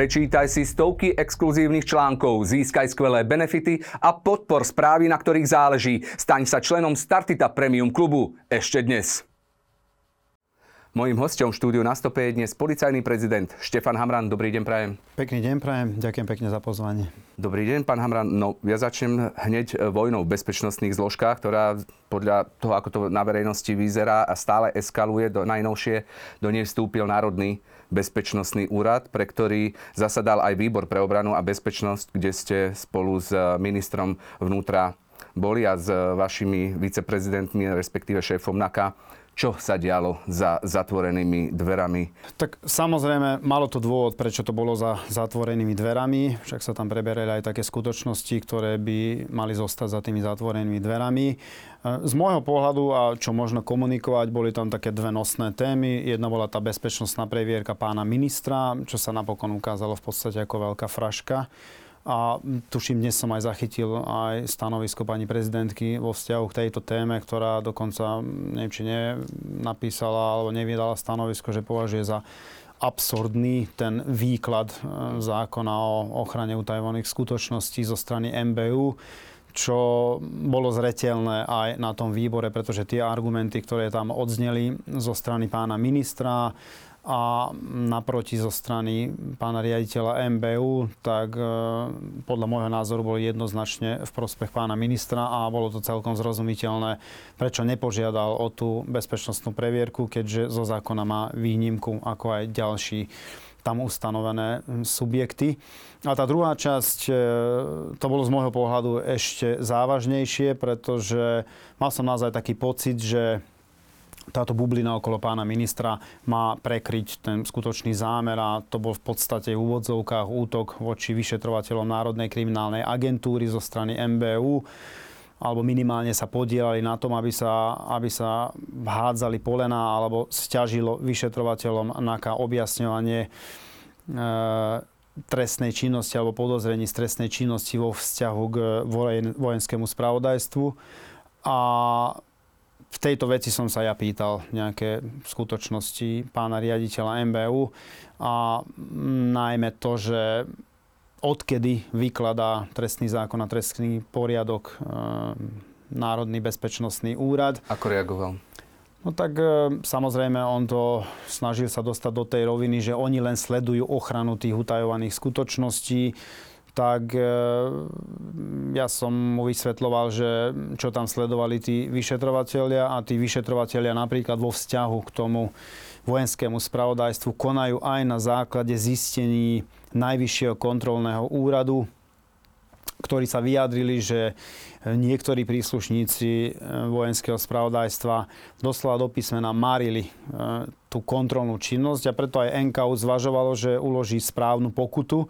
Prečítaj si stovky exkluzívnych článkov, získaj skvelé benefity a podpor správy, na ktorých záleží. Staň sa členom Startita Premium klubu ešte dnes. Mojím hostom v štúdiu na stope je dnes policajný prezident Štefan Hamran. Dobrý deň, prajem. Pekný deň, prajem. Ďakujem pekne za pozvanie. Dobrý deň, pán Hamran. No, ja začnem hneď vojnou v bezpečnostných zložkách, ktorá podľa toho, ako to na verejnosti vyzerá a stále eskaluje, do najnovšie do nej vstúpil Národný bezpečnostný úrad, pre ktorý zasadal aj výbor pre obranu a bezpečnosť, kde ste spolu s ministrom vnútra boli a s vašimi viceprezidentmi, respektíve šéfom NAKA čo sa dialo za zatvorenými dverami? Tak samozrejme, malo to dôvod, prečo to bolo za zatvorenými dverami. Však sa tam preberali aj také skutočnosti, ktoré by mali zostať za tými zatvorenými dverami. E, z môjho pohľadu, a čo možno komunikovať, boli tam také dve nosné témy. Jedna bola tá bezpečnostná previerka pána ministra, čo sa napokon ukázalo v podstate ako veľká fraška a tuším, dnes som aj zachytil aj stanovisko pani prezidentky vo vzťahu k tejto téme, ktorá dokonca, neviem, či napísala alebo nevydala stanovisko, že považuje za absurdný ten výklad e, zákona o ochrane utajovaných skutočností zo strany MBU čo bolo zretelné aj na tom výbore, pretože tie argumenty, ktoré tam odzneli zo strany pána ministra, a naproti zo strany pána riaditeľa MBU, tak e, podľa môjho názoru boli jednoznačne v prospech pána ministra a bolo to celkom zrozumiteľné, prečo nepožiadal o tú bezpečnostnú previerku, keďže zo zákona má výnimku ako aj ďalší tam ustanovené subjekty. A tá druhá časť, e, to bolo z môjho pohľadu ešte závažnejšie, pretože mal som naozaj taký pocit, že táto bublina okolo pána ministra má prekryť ten skutočný zámer a to bol v podstate v úvodzovkách útok voči vyšetrovateľom Národnej kriminálnej agentúry zo strany MBU alebo minimálne sa podielali na tom, aby sa, aby sa hádzali polena alebo stiažilo vyšetrovateľom NAKA objasňovanie e, trestnej činnosti alebo podozrení z trestnej činnosti vo vzťahu k vojenskému spravodajstvu. A v tejto veci som sa ja pýtal nejaké skutočnosti pána riaditeľa MBU a najmä to, že odkedy vykladá trestný zákon a trestný poriadok e, Národný bezpečnostný úrad. Ako reagoval? No tak e, samozrejme on to snažil sa dostať do tej roviny, že oni len sledujú ochranu tých utajovaných skutočností tak e, ja som mu vysvetloval, že čo tam sledovali tí vyšetrovateľia a tí vyšetrovateľia napríklad vo vzťahu k tomu vojenskému spravodajstvu konajú aj na základe zistení Najvyššieho kontrolného úradu, ktorí sa vyjadrili, že niektorí príslušníci e, vojenského spravodajstva doslova do písmena marili e, tú kontrolnú činnosť a preto aj NKU zvažovalo, že uloží správnu pokutu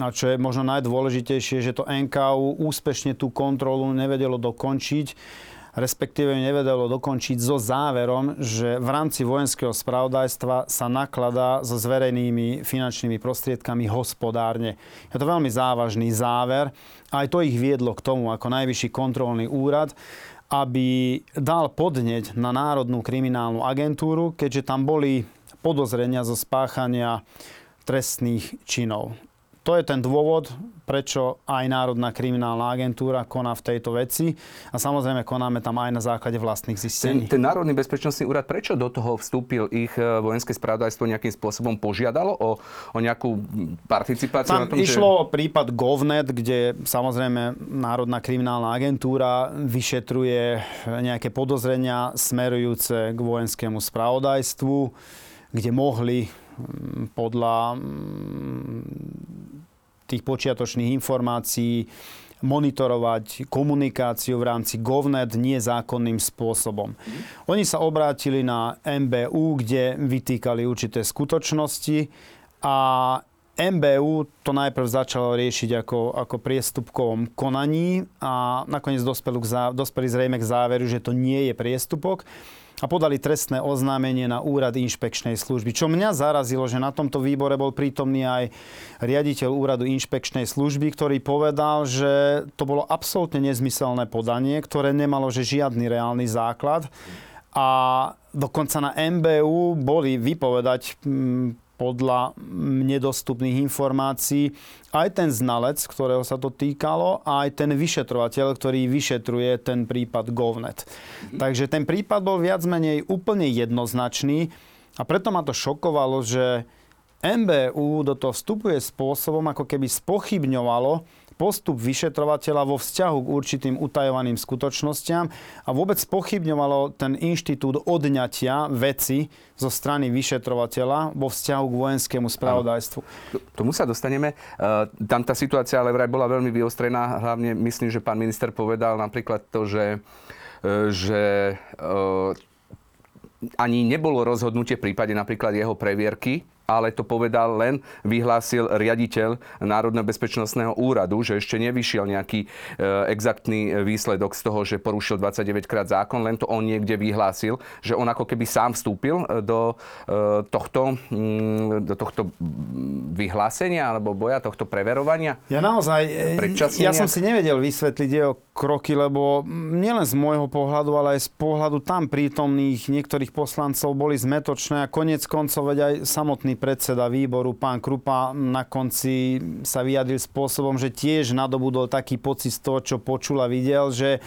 a čo je možno najdôležitejšie, že to NKU úspešne tú kontrolu nevedelo dokončiť, respektíve nevedelo dokončiť so záverom, že v rámci vojenského spravodajstva sa nakladá so zverejnými finančnými prostriedkami hospodárne. Je to veľmi závažný záver. Aj to ich viedlo k tomu, ako najvyšší kontrolný úrad, aby dal podneť na Národnú kriminálnu agentúru, keďže tam boli podozrenia zo spáchania trestných činov to je ten dôvod, prečo aj Národná kriminálna agentúra koná v tejto veci a samozrejme konáme tam aj na základe vlastných zistení. Ten, ten Národný bezpečnostný úrad, prečo do toho vstúpil ich e, vojenské spravodajstvo nejakým spôsobom požiadalo o, o nejakú participáciu? Tam na tom, išlo že... o prípad GovNet, kde samozrejme Národná kriminálna agentúra vyšetruje nejaké podozrenia smerujúce k vojenskému spravodajstvu, kde mohli podľa tých počiatočných informácií monitorovať komunikáciu v rámci GovNet nezákonným spôsobom. Oni sa obrátili na MBU, kde vytýkali určité skutočnosti a MBU to najprv začalo riešiť ako, ako priestupkovom konaní a nakoniec dospeli, k dospeli zrejme k záveru, že to nie je priestupok a podali trestné oznámenie na úrad inšpekčnej služby. Čo mňa zarazilo, že na tomto výbore bol prítomný aj riaditeľ úradu inšpekčnej služby, ktorý povedal, že to bolo absolútne nezmyselné podanie, ktoré nemalo že žiadny reálny základ. A dokonca na MBU boli vypovedať podľa nedostupných informácií aj ten znalec, ktorého sa to týkalo, a aj ten vyšetrovateľ, ktorý vyšetruje ten prípad GovNet. Mm-hmm. Takže ten prípad bol viac menej úplne jednoznačný a preto ma to šokovalo, že MBU do toho vstupuje spôsobom, ako keby spochybňovalo postup vyšetrovateľa vo vzťahu k určitým utajovaným skutočnostiam a vôbec pochybňovalo ten inštitút odňatia veci zo strany vyšetrovateľa vo vzťahu k vojenskému spravodajstvu. Tomu sa dostaneme. E, tam tá situácia ale vraj bola veľmi vyostrená. Hlavne myslím, že pán minister povedal napríklad to, že, e, že e, ani nebolo rozhodnutie v prípade napríklad jeho previerky ale to povedal len, vyhlásil riaditeľ Národného bezpečnostného úradu, že ešte nevyšiel nejaký e, exaktný výsledok z toho, že porušil 29 krát zákon, len to on niekde vyhlásil, že on ako keby sám vstúpil e, do e, tohto, mm, do tohto vyhlásenia alebo boja, tohto preverovania? Ja naozaj, ja som si nevedel vysvetliť jeho kroky, lebo nielen z môjho pohľadu, ale aj z pohľadu tam prítomných niektorých poslancov boli zmetočné a konec koncov veď aj samotný predseda výboru, pán Krupa, na konci sa vyjadril spôsobom, že tiež nadobudol taký pocit z toho, čo počul a videl, že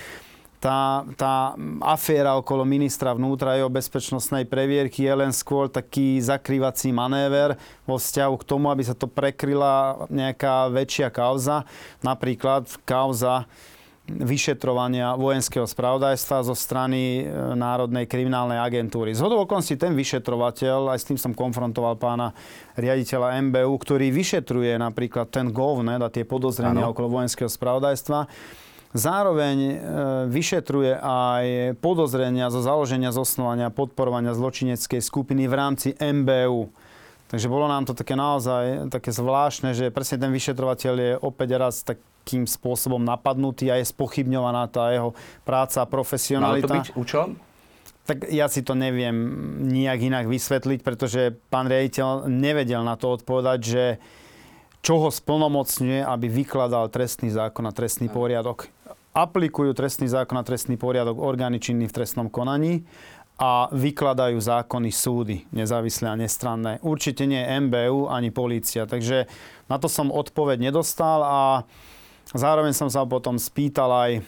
tá, tá aféra okolo ministra vnútra jeho bezpečnostnej previerky je len skôr taký zakrývací manéver vo vzťahu k tomu, aby sa to prekryla nejaká väčšia kauza. Napríklad kauza vyšetrovania vojenského spravodajstva zo strany e, Národnej kriminálnej agentúry. Z hodovokonsti ten vyšetrovateľ, aj s tým som konfrontoval pána riaditeľa MBU, ktorý vyšetruje napríklad ten GovNet a tie podozrenia ano. okolo vojenského spravodajstva, zároveň e, vyšetruje aj podozrenia zo založenia, zosnovania, podporovania zločineckej skupiny v rámci MBU. Takže bolo nám to také naozaj také zvláštne, že presne ten vyšetrovateľ je opäť raz tak nejakým spôsobom napadnutý a je spochybňovaná tá jeho práca a profesionalita. Malo to byť účelom? Tak ja si to neviem nijak inak vysvetliť, pretože pán riaditeľ nevedel na to odpovedať, že čo ho splnomocňuje, aby vykladal trestný zákon a trestný poriadok. Aplikujú trestný zákon a trestný poriadok orgány činní v trestnom konaní a vykladajú zákony súdy, nezávislé a nestranné. Určite nie MBU ani polícia. Takže na to som odpoveď nedostal a Zároveň som sa potom spýtal aj e,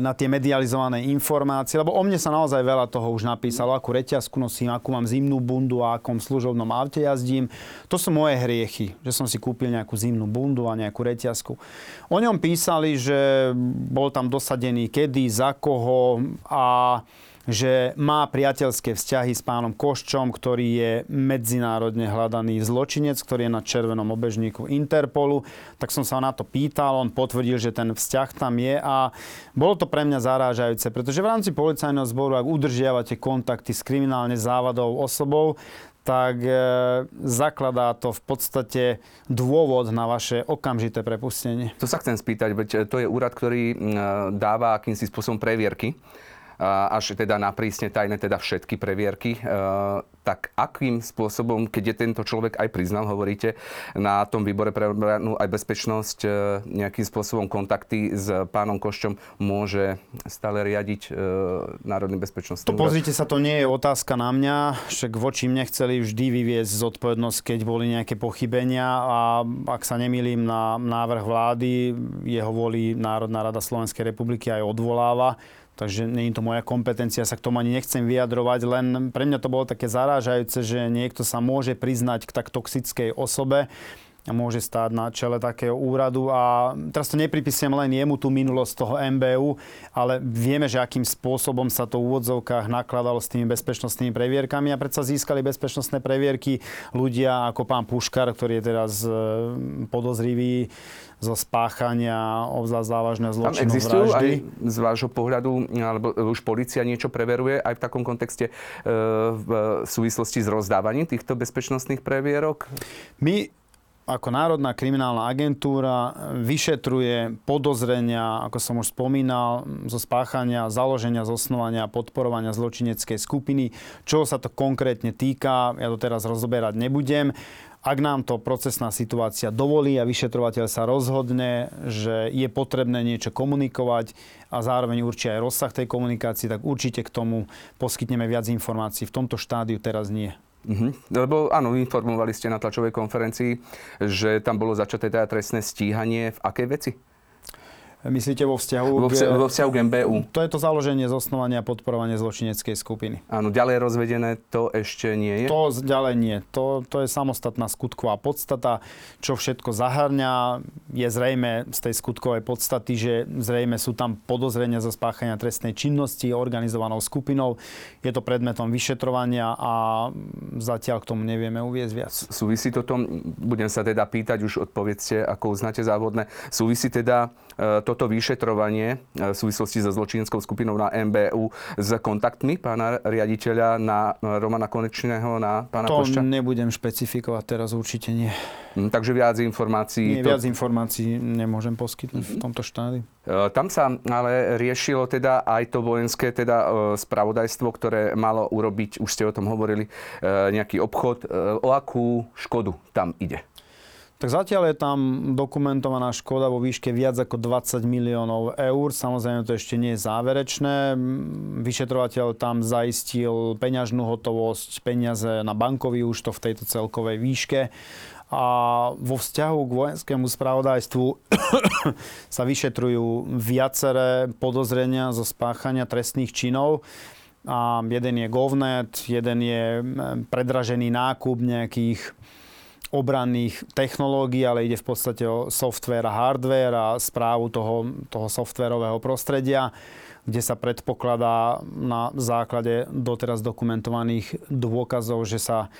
na tie medializované informácie, lebo o mne sa naozaj veľa toho už napísalo, akú reťazku nosím, akú mám zimnú bundu a akom služobnom aute jazdím. To sú moje hriechy, že som si kúpil nejakú zimnú bundu a nejakú reťazku. O ňom písali, že bol tam dosadený kedy, za koho a že má priateľské vzťahy s pánom Koščom, ktorý je medzinárodne hľadaný zločinec, ktorý je na červenom obežníku Interpolu. Tak som sa na to pýtal, on potvrdil, že ten vzťah tam je a bolo to pre mňa zarážajúce, pretože v rámci policajného zboru, ak udržiavate kontakty s kriminálne závadou osobou, tak e, zakladá to v podstate dôvod na vaše okamžité prepustenie. To sa chcem spýtať, veď to je úrad, ktorý dáva akýmsi spôsobom previerky až teda na prísne tajné, teda všetky previerky, e, tak akým spôsobom, keď je tento človek aj priznal, hovoríte, na tom výbore pre obranu aj bezpečnosť e, nejakým spôsobom kontakty s pánom Koščom môže stále riadiť e, Národný bezpečnostný To pozrite sa, to nie je otázka na mňa, však voči mne chceli vždy vyviezť zodpovednosť, keď boli nejaké pochybenia a ak sa nemýlim na návrh vlády, jeho volí Národná rada Slovenskej republiky aj odvoláva Takže je to moja kompetencia, sa k tomu ani nechcem vyjadrovať, len pre mňa to bolo také zarážajúce, že niekto sa môže priznať k tak toxickej osobe môže stáť na čele takého úradu. A teraz to nepripisujem len jemu tú minulosť toho MBU, ale vieme, že akým spôsobom sa to v úvodzovkách nakladalo s tými bezpečnostnými previerkami a predsa získali bezpečnostné previerky ľudia ako pán Puškar, ktorý je teraz e, podozrivý zo spáchania obzvlášť závažného zločinu Tam existujú vraždy. aj z vášho pohľadu, alebo už policia niečo preveruje aj v takom kontexte e, v súvislosti s rozdávaním týchto bezpečnostných previerok? My ako Národná kriminálna agentúra vyšetruje podozrenia, ako som už spomínal, zo spáchania, založenia, zosnovania a podporovania zločineckej skupiny. Čo sa to konkrétne týka, ja to teraz rozoberať nebudem. Ak nám to procesná situácia dovolí a vyšetrovateľ sa rozhodne, že je potrebné niečo komunikovať a zároveň určí aj rozsah tej komunikácie, tak určite k tomu poskytneme viac informácií. V tomto štádiu teraz nie. Uh-huh. Lebo áno, informovali ste na tlačovej konferencii, že tam bolo začaté teda trestné stíhanie v akej veci? Myslíte vo vzťahu, vo vzťahu, vo vzťahu k MBU? To je to založenie, zosnovania a podporovanie zločineckej skupiny. Áno, ďalej rozvedené to ešte nie je? To ďalej nie. To, to je samostatná skutková podstata. Čo všetko zahrňa, je zrejme z tej skutkovej podstaty, že zrejme sú tam podozrenia zo spáchania trestnej činnosti organizovanou skupinou. Je to predmetom vyšetrovania a zatiaľ k tomu nevieme uviezť viac. Súvisí to tom, budem sa teda pýtať, už odpovedzte, ako uznáte závodné, súvisí teda e, to toto vyšetrovanie e, v súvislosti so zločineckou skupinou na MBU s kontaktmi pána riaditeľa na Romana Konečného, na pána to Košťa? nebudem špecifikovať teraz, určite nie. Hm, takže viac informácií... Nie, to... viac informácií nemôžem poskytnúť mm-hmm. v mhm. tomto štádiu. E, tam sa ale riešilo teda aj to vojenské teda e, spravodajstvo, ktoré malo urobiť, už ste o tom hovorili, nejaký obchod. O akú škodu tam ide? Tak zatiaľ je tam dokumentovaná škoda vo výške viac ako 20 miliónov eur. Samozrejme to ešte nie je záverečné. Vyšetrovateľ tam zaistil peňažnú hotovosť, peniaze na bankový účto v tejto celkovej výške. A vo vzťahu k vojenskému spravodajstvu sa vyšetrujú viaceré podozrenia zo spáchania trestných činov. A jeden je Govnet, jeden je predražený nákup nejakých obranných technológií, ale ide v podstate o software a hardware a správu toho, toho softwarového prostredia, kde sa predpokladá na základe doteraz dokumentovaných dôkazov, že sa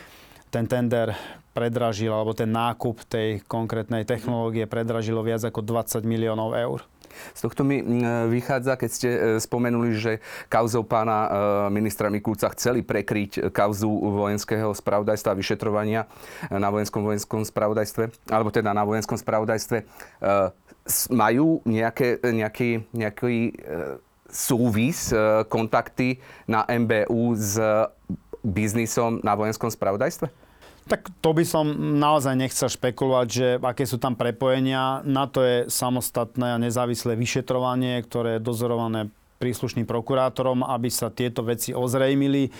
ten tender predražil, alebo ten nákup tej konkrétnej technológie predražilo viac ako 20 miliónov eur. Z tohto mi vychádza, keď ste e, spomenuli, že kauzou pána e, ministra Mikulca chceli prekryť kauzu vojenského spravodajstva a vyšetrovania e, na vojenskom vojenskom spravodajstve, alebo teda na vojenskom spravodajstve. Majú nejaké, nejaký, nejaký súvis, kontakty na MBU s biznisom na vojenskom spravodajstve? Tak to by som naozaj nechcel špekulovať, že aké sú tam prepojenia. Na to je samostatné a nezávislé vyšetrovanie, ktoré je dozorované príslušným prokurátorom, aby sa tieto veci ozrejmili.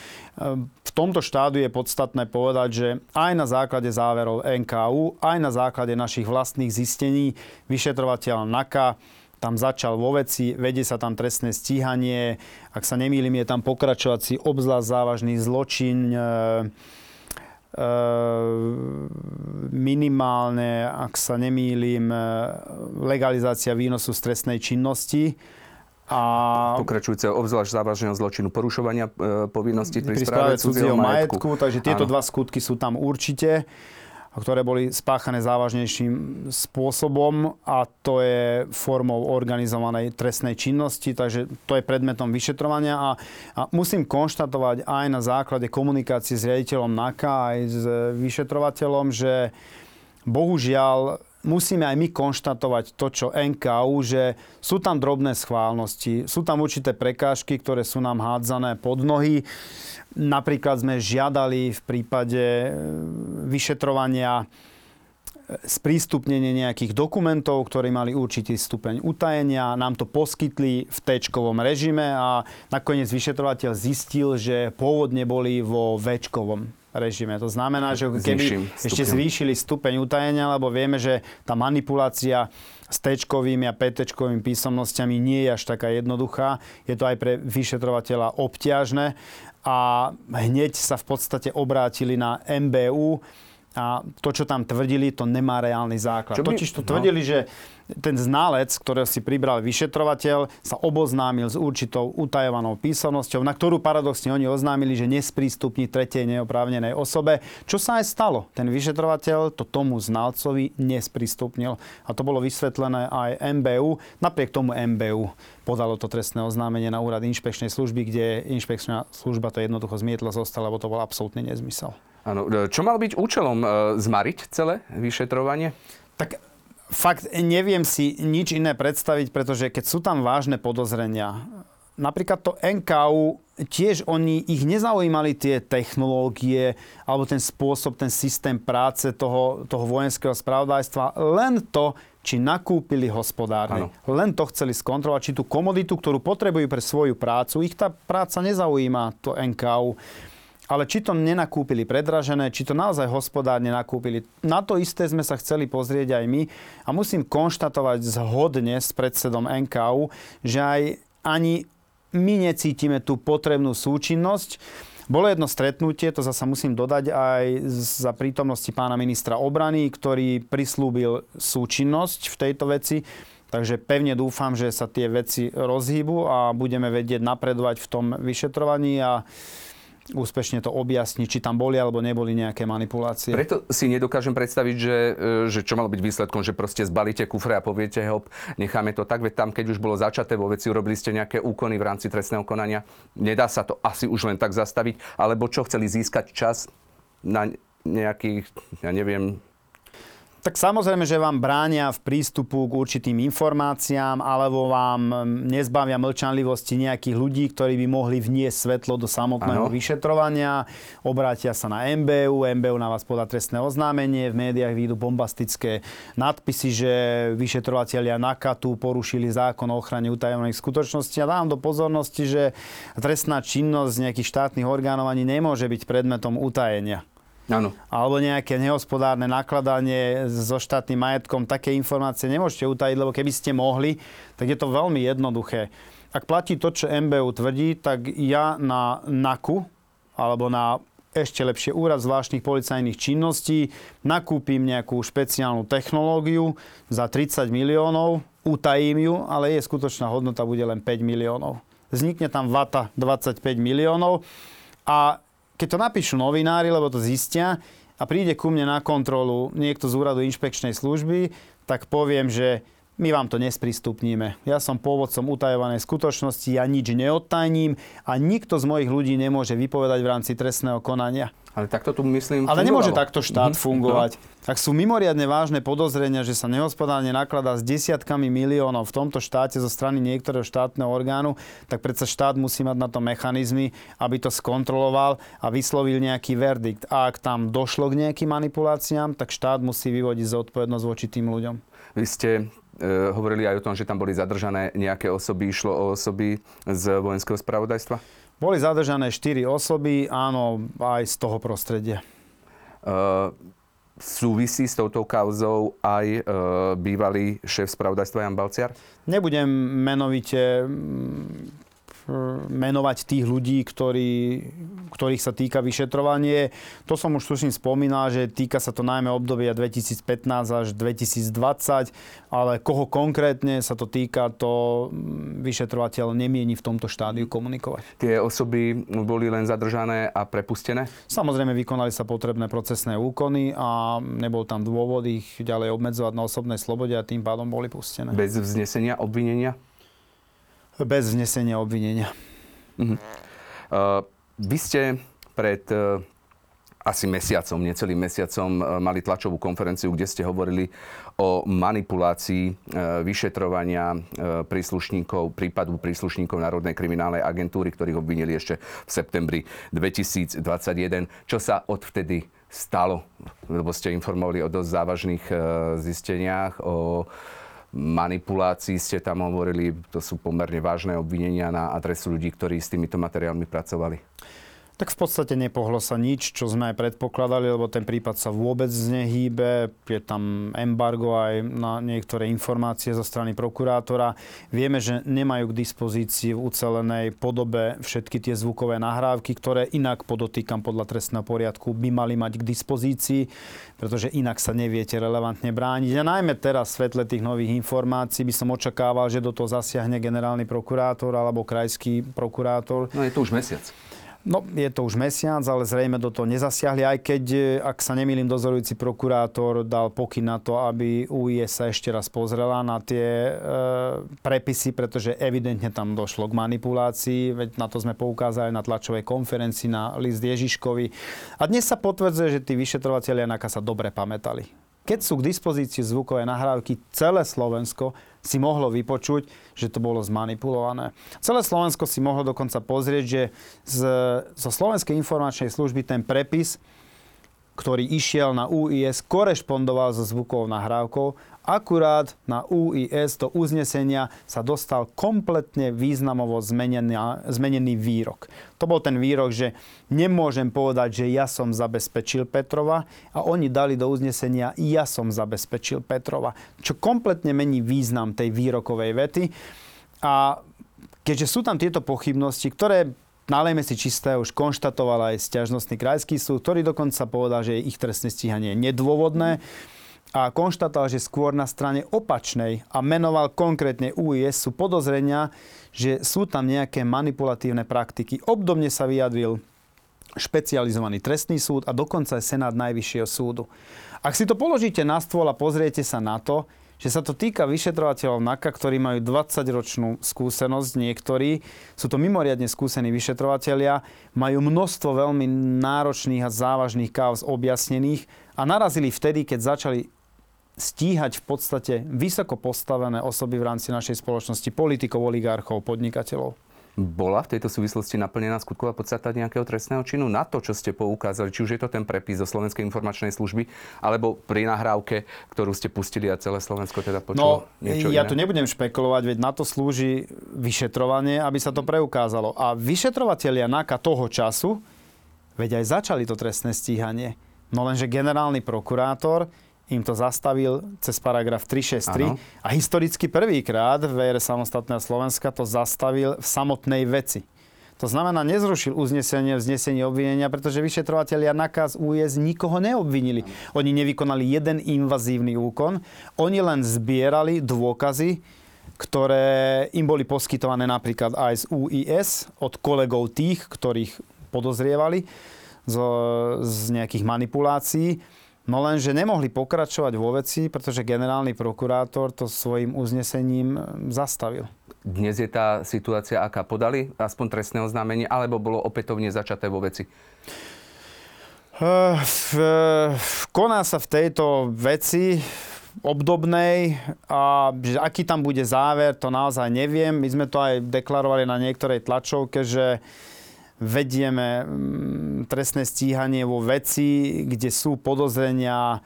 V tomto štádu je podstatné povedať, že aj na základe záverov NKU, aj na základe našich vlastných zistení vyšetrovateľ NAKA tam začal vo veci, vedie sa tam trestné stíhanie, ak sa nemýlim, je tam pokračovací obzvlášť závažný zločin, Ehm, minimálne, ak sa nemýlim, e, legalizácia výnosu stresnej činnosti. A Pokračujúce obzvlášť závažného zločinu porušovania e, povinností pri, pri správe cudzieho majetku. majetku. Takže tieto Áno. dva skutky sú tam určite ktoré boli spáchané závažnejším spôsobom a to je formou organizovanej trestnej činnosti, takže to je predmetom vyšetrovania a, a musím konštatovať aj na základe komunikácie s riaditeľom NAKA aj s vyšetrovateľom, že bohužiaľ musíme aj my konštatovať to, čo NKU, že sú tam drobné schválnosti, sú tam určité prekážky, ktoré sú nám hádzané pod nohy. Napríklad sme žiadali v prípade e, vyšetrovania e, sprístupnenie nejakých dokumentov, ktorí mali určitý stupeň utajenia. Nám to poskytli v t režime a nakoniec vyšetrovateľ zistil, že pôvodne boli vo v režime. To znamená, že keby ešte zvýšili stupeň utajenia, lebo vieme, že tá manipulácia s t a pt písomnosťami nie je až taká jednoduchá. Je to aj pre vyšetrovateľa obťažné a hneď sa v podstate obrátili na MBU a to, čo tam tvrdili, to nemá reálny základ. Čo by... Totiž to no. tvrdili, že ten znalec, ktorého si pribral vyšetrovateľ, sa oboznámil s určitou utajovanou písomnosťou, na ktorú paradoxne oni oznámili, že nesprístupní tretej neoprávnenej osobe. Čo sa aj stalo? Ten vyšetrovateľ to tomu znalcovi nesprístupnil. A to bolo vysvetlené aj MBU. Napriek tomu MBU podalo to trestné oznámenie na úrad inšpekčnej služby, kde inšpekčná služba to jednoducho zmietla zostala, lebo to bol absolútny nezmysel. Áno. Čo mal byť účelom e, zmariť celé vyšetrovanie? Tak fakt neviem si nič iné predstaviť, pretože keď sú tam vážne podozrenia, napríklad to NKU, tiež oni, ich nezaujímali tie technológie alebo ten spôsob, ten systém práce toho, toho vojenského spravodajstva, len to, či nakúpili hospodárne. Ano. Len to chceli skontrolovať, či tú komoditu, ktorú potrebujú pre svoju prácu, ich tá práca nezaujíma, to NKU ale či to nenakúpili predražené, či to naozaj hospodárne nakúpili. Na to isté sme sa chceli pozrieť aj my a musím konštatovať zhodne s predsedom NKU, že aj ani my necítime tú potrebnú súčinnosť. Bolo jedno stretnutie, to zasa musím dodať aj za prítomnosti pána ministra obrany, ktorý prislúbil súčinnosť v tejto veci. Takže pevne dúfam, že sa tie veci rozhýbu a budeme vedieť napredovať v tom vyšetrovaní a úspešne to objasniť, či tam boli alebo neboli nejaké manipulácie. Preto si nedokážem predstaviť, že, e, že čo malo byť výsledkom, že proste zbalíte kufre a poviete, hop, necháme to tak, veď tam, keď už bolo začaté vo veci, urobili ste nejaké úkony v rámci trestného konania, nedá sa to asi už len tak zastaviť, alebo čo chceli získať čas na nejakých, ja neviem, tak samozrejme, že vám bránia v prístupu k určitým informáciám alebo vám nezbavia mlčanlivosti nejakých ľudí, ktorí by mohli vniesť svetlo do samotného ano. vyšetrovania. Obrátia sa na MBU, MBU na vás podá trestné oznámenie, v médiách výjdu bombastické nadpisy, že vyšetrovateľia NAKATu porušili zákon o ochrane utajených skutočností. A dám do pozornosti, že trestná činnosť nejakých štátnych orgánov ani nemôže byť predmetom utajenia. Ano. Alebo nejaké nehospodárne nakladanie so štátnym majetkom. Také informácie nemôžete utajiť, lebo keby ste mohli, tak je to veľmi jednoduché. Ak platí to, čo MBU tvrdí, tak ja na NAKU, alebo na ešte lepšie úrad zvláštnych policajných činností, nakúpim nejakú špeciálnu technológiu za 30 miliónov, utajím ju, ale jej skutočná hodnota bude len 5 miliónov. Vznikne tam vata 25 miliónov a keď to napíšu novinári, lebo to zistia a príde ku mne na kontrolu niekto z úradu inšpekčnej služby, tak poviem, že my vám to nesprístupníme. Ja som pôvodcom utajovanej skutočnosti, ja nič neodtajním a nikto z mojich ľudí nemôže vypovedať v rámci trestného konania. Ale takto tu myslím Ale nemôže takto štát mm-hmm. fungovať. No. Ak sú mimoriadne vážne podozrenia, že sa nehospodárne nakladá s desiatkami miliónov v tomto štáte zo strany niektorého štátneho orgánu, tak predsa štát musí mať na to mechanizmy, aby to skontroloval a vyslovil nejaký verdikt. A ak tam došlo k nejakým manipuláciám, tak štát musí vyvodiť zodpovednosť voči tým ľuďom. Vy ste hovorili aj o tom, že tam boli zadržané nejaké osoby, išlo o osoby z vojenského spravodajstva? Boli zadržané 4 osoby, áno, aj z toho prostredia. Uh, súvisí s touto kauzou aj uh, bývalý šéf spravodajstva Jan Balciar? Nebudem menovite menovať tých ľudí, ktorí, ktorých sa týka vyšetrovanie. To som už tuším spomínal, že týka sa to najmä obdobia 2015 až 2020, ale koho konkrétne sa to týka, to vyšetrovateľ nemieni v tomto štádiu komunikovať. Tie osoby boli len zadržané a prepustené? Samozrejme vykonali sa potrebné procesné úkony a nebol tam dôvod ich ďalej obmedzovať na osobnej slobode a tým pádom boli pustené. Bez vznesenia obvinenia? Bez vznesenia obvinenia. Uh-huh. Uh, vy ste pred uh, asi mesiacom, necelým mesiacom uh, mali tlačovú konferenciu, kde ste hovorili o manipulácii uh, vyšetrovania uh, príslušníkov, prípadu príslušníkov Národnej kriminálnej agentúry, ktorých obvinili ešte v septembri 2021. Čo sa odvtedy stalo? Lebo ste informovali o dosť závažných zisteniach, o manipulácií ste tam hovorili. To sú pomerne vážne obvinenia na adresu ľudí, ktorí s týmito materiálmi pracovali. Tak v podstate nepohlo sa nič, čo sme aj predpokladali, lebo ten prípad sa vôbec nehýbe. Je tam embargo aj na niektoré informácie zo strany prokurátora. Vieme, že nemajú k dispozícii v ucelenej podobe všetky tie zvukové nahrávky, ktoré inak podotýkam podľa trestného poriadku by mali mať k dispozícii, pretože inak sa neviete relevantne brániť. A najmä teraz v svetle tých nových informácií by som očakával, že do toho zasiahne generálny prokurátor alebo krajský prokurátor. No je to už mesiac. No, je to už mesiac, ale zrejme do toho nezasiahli, aj keď, e, ak sa nemýlim, dozorujúci prokurátor dal pokyn na to, aby UIS sa ešte raz pozrela na tie e, prepisy, pretože evidentne tam došlo k manipulácii, veď na to sme poukázali na tlačovej konferencii na list Ježiškovi. A dnes sa potvrdzuje, že tí vyšetrovateľia Naka sa dobre pamätali. Keď sú k dispozícii zvukové nahrávky, celé Slovensko si mohlo vypočuť, že to bolo zmanipulované. Celé Slovensko si mohlo dokonca pozrieť, že z, zo Slovenskej informačnej služby ten prepis, ktorý išiel na UIS, korešpondoval so zvukovou nahrávkou Akurát na UIS do uznesenia sa dostal kompletne významovo zmenený, zmenený výrok. To bol ten výrok, že nemôžem povedať, že ja som zabezpečil Petrova a oni dali do uznesenia ja som zabezpečil Petrova. Čo kompletne mení význam tej výrokovej vety. A keďže sú tam tieto pochybnosti, ktoré Nalejme si čisté, už konštatoval aj stiažnostný krajský súd, ktorý dokonca povedal, že ich trestné stíhanie je nedôvodné a konštatoval, že skôr na strane opačnej a menoval konkrétne UIS sú podozrenia, že sú tam nejaké manipulatívne praktiky. Obdobne sa vyjadril špecializovaný trestný súd a dokonca aj Senát Najvyššieho súdu. Ak si to položíte na stôl a pozriete sa na to, že sa to týka vyšetrovateľov NAKA, ktorí majú 20-ročnú skúsenosť, niektorí, sú to mimoriadne skúsení vyšetrovatelia, majú množstvo veľmi náročných a závažných káuz objasnených a narazili vtedy, keď začali stíhať v podstate vysoko postavené osoby v rámci našej spoločnosti, politikov, oligarchov, podnikateľov. Bola v tejto súvislosti naplnená skutková podstata nejakého trestného činu na to, čo ste poukázali, či už je to ten prepis zo Slovenskej informačnej služby, alebo pri nahrávke, ktorú ste pustili a celé Slovensko teda počulo no, niečo ja iné? tu nebudem špekulovať, veď na to slúži vyšetrovanie, aby sa to preukázalo. A vyšetrovatelia NAKA toho času, veď aj začali to trestné stíhanie. No lenže generálny prokurátor im to zastavil cez paragraf 363 ano. a historicky prvýkrát v ére samostatného Slovenska to zastavil v samotnej veci. To znamená, nezrušil uznesenie, vznesenie obvinenia, pretože vyšetrovateľia nakaz UIS nikoho neobvinili. Oni nevykonali jeden invazívny úkon, oni len zbierali dôkazy, ktoré im boli poskytované napríklad aj z UIS, od kolegov tých, ktorých podozrievali z, z nejakých manipulácií No lenže nemohli pokračovať vo veci, pretože generálny prokurátor to svojim uznesením zastavil. Dnes je tá situácia, aká podali aspoň trestné oznámenie, alebo bolo opätovne začaté vo veci? Uh, koná sa v tejto veci obdobnej a že aký tam bude záver, to naozaj neviem. My sme to aj deklarovali na niektorej tlačovke, že vedieme mm, trestné stíhanie vo veci, kde sú podozrenia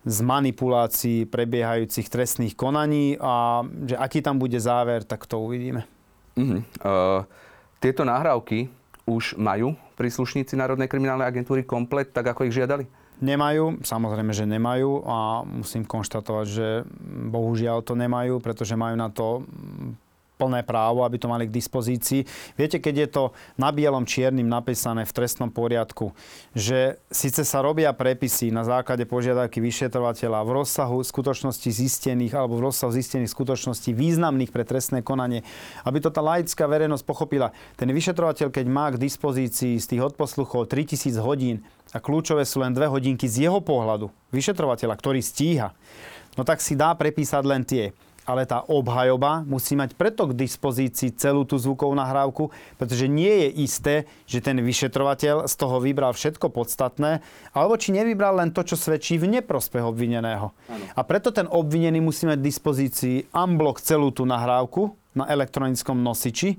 z manipulácií prebiehajúcich trestných konaní a že aký tam bude záver, tak to uvidíme. Uh-huh. Uh, tieto nahrávky už majú príslušníci Národnej kriminálnej agentúry komplet, tak ako ich žiadali? Nemajú, samozrejme, že nemajú a musím konštatovať, že bohužiaľ to nemajú, pretože majú na to plné právo, aby to mali k dispozícii. Viete, keď je to na bielom čiernym napísané v trestnom poriadku, že síce sa robia prepisy na základe požiadavky vyšetrovateľa v rozsahu skutočnosti zistených alebo v rozsahu zistených skutočností významných pre trestné konanie, aby to tá laická verejnosť pochopila. Ten vyšetrovateľ, keď má k dispozícii z tých odposluchov 3000 hodín a kľúčové sú len dve hodinky z jeho pohľadu, vyšetrovateľa, ktorý stíha, no tak si dá prepísať len tie ale tá obhajoba musí mať preto k dispozícii celú tú zvukovú nahrávku, pretože nie je isté, že ten vyšetrovateľ z toho vybral všetko podstatné, alebo či nevybral len to, čo svedčí v neprospech obvineného. Ano. A preto ten obvinený musí mať k dispozícii unblock celú tú nahrávku na elektronickom nosiči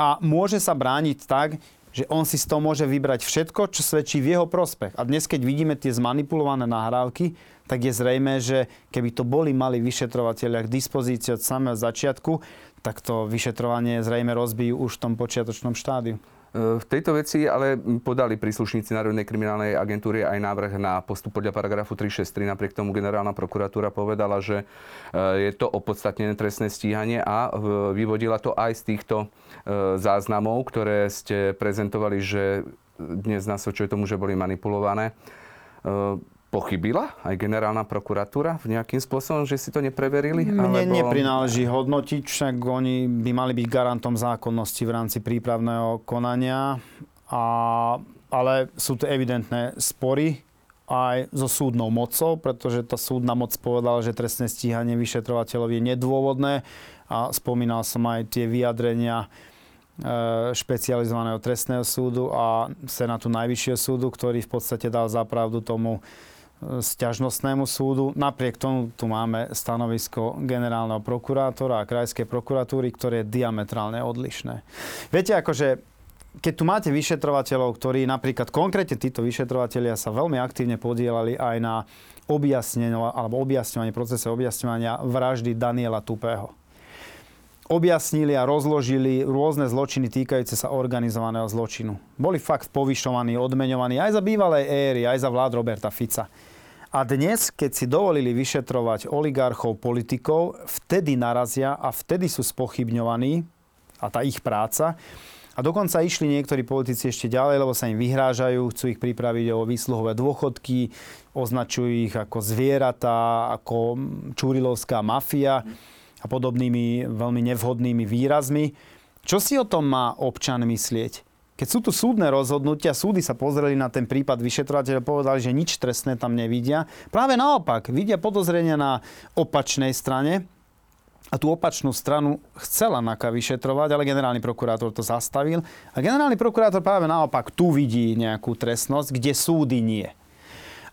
a môže sa brániť tak, že on si z toho môže vybrať všetko, čo svedčí v jeho prospech. A dnes, keď vidíme tie zmanipulované nahrávky, tak je zrejme, že keby to boli mali vyšetrovateľia k dispozícii od samého začiatku, tak to vyšetrovanie zrejme rozbijú už v tom počiatočnom štádiu. E, v tejto veci ale podali príslušníci Národnej kriminálnej agentúry aj návrh na postup podľa paragrafu 363. Napriek tomu generálna prokuratúra povedala, že e, je to opodstatnené trestné stíhanie a vyvodila to aj z týchto e, záznamov, ktoré ste prezentovali, že dnes nasvedčuje tomu, že boli manipulované pochybila aj generálna prokuratúra v nejakým spôsobom, že si to nepreverili? Mne alebo... neprináleží hodnotiť, však oni by mali byť garantom zákonnosti v rámci prípravného konania, a, ale sú to evidentné spory aj so súdnou mocou, pretože tá súdna moc povedala, že trestné stíhanie vyšetrovateľov je nedôvodné a spomínal som aj tie vyjadrenia e, špecializovaného trestného súdu a Senátu Najvyššieho súdu, ktorý v podstate dal zapravdu tomu sťažnostnému súdu. Napriek tomu tu máme stanovisko generálneho prokurátora a krajskej prokuratúry, ktoré je diametrálne odlišné. Viete, akože keď tu máte vyšetrovateľov, ktorí napríklad konkrétne títo vyšetrovateľia sa veľmi aktívne podielali aj na objasnenia, alebo objasňovanie, procese objasňovania vraždy Daniela Tupého. Objasnili a rozložili rôzne zločiny týkajúce sa organizovaného zločinu. Boli fakt povyšovaní, odmeňovaní aj za bývalej éry, aj za vlád Roberta Fica. A dnes, keď si dovolili vyšetrovať oligarchov, politikov, vtedy narazia a vtedy sú spochybňovaní, a tá ich práca, a dokonca išli niektorí politici ešte ďalej, lebo sa im vyhrážajú, chcú ich pripraviť o výsluhové dôchodky, označujú ich ako zvieratá, ako čurilovská mafia a podobnými veľmi nevhodnými výrazmi. Čo si o tom má občan myslieť? Keď sú tu súdne rozhodnutia, súdy sa pozreli na ten prípad vyšetrovateľa povedali, že nič trestné tam nevidia. Práve naopak, vidia podozrenia na opačnej strane, a tú opačnú stranu chcela NAKA vyšetrovať, ale generálny prokurátor to zastavil. A generálny prokurátor práve naopak tu vidí nejakú trestnosť, kde súdy nie.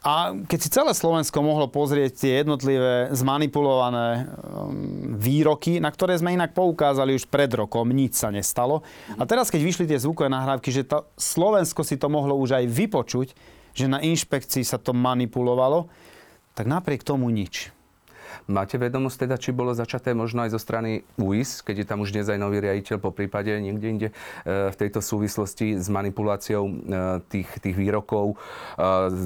A keď si celé Slovensko mohlo pozrieť tie jednotlivé zmanipulované um, výroky, na ktoré sme inak poukázali už pred rokom, nič sa nestalo. A teraz, keď vyšli tie zvukové nahrávky, že to Slovensko si to mohlo už aj vypočuť, že na inšpekcii sa to manipulovalo, tak napriek tomu nič. Máte vedomosť teda, či bolo začaté možno aj zo strany UIS, keď je tam už dnes aj nový riaditeľ po prípade niekde inde e, v tejto súvislosti s manipuláciou e, tých, tých výrokov e,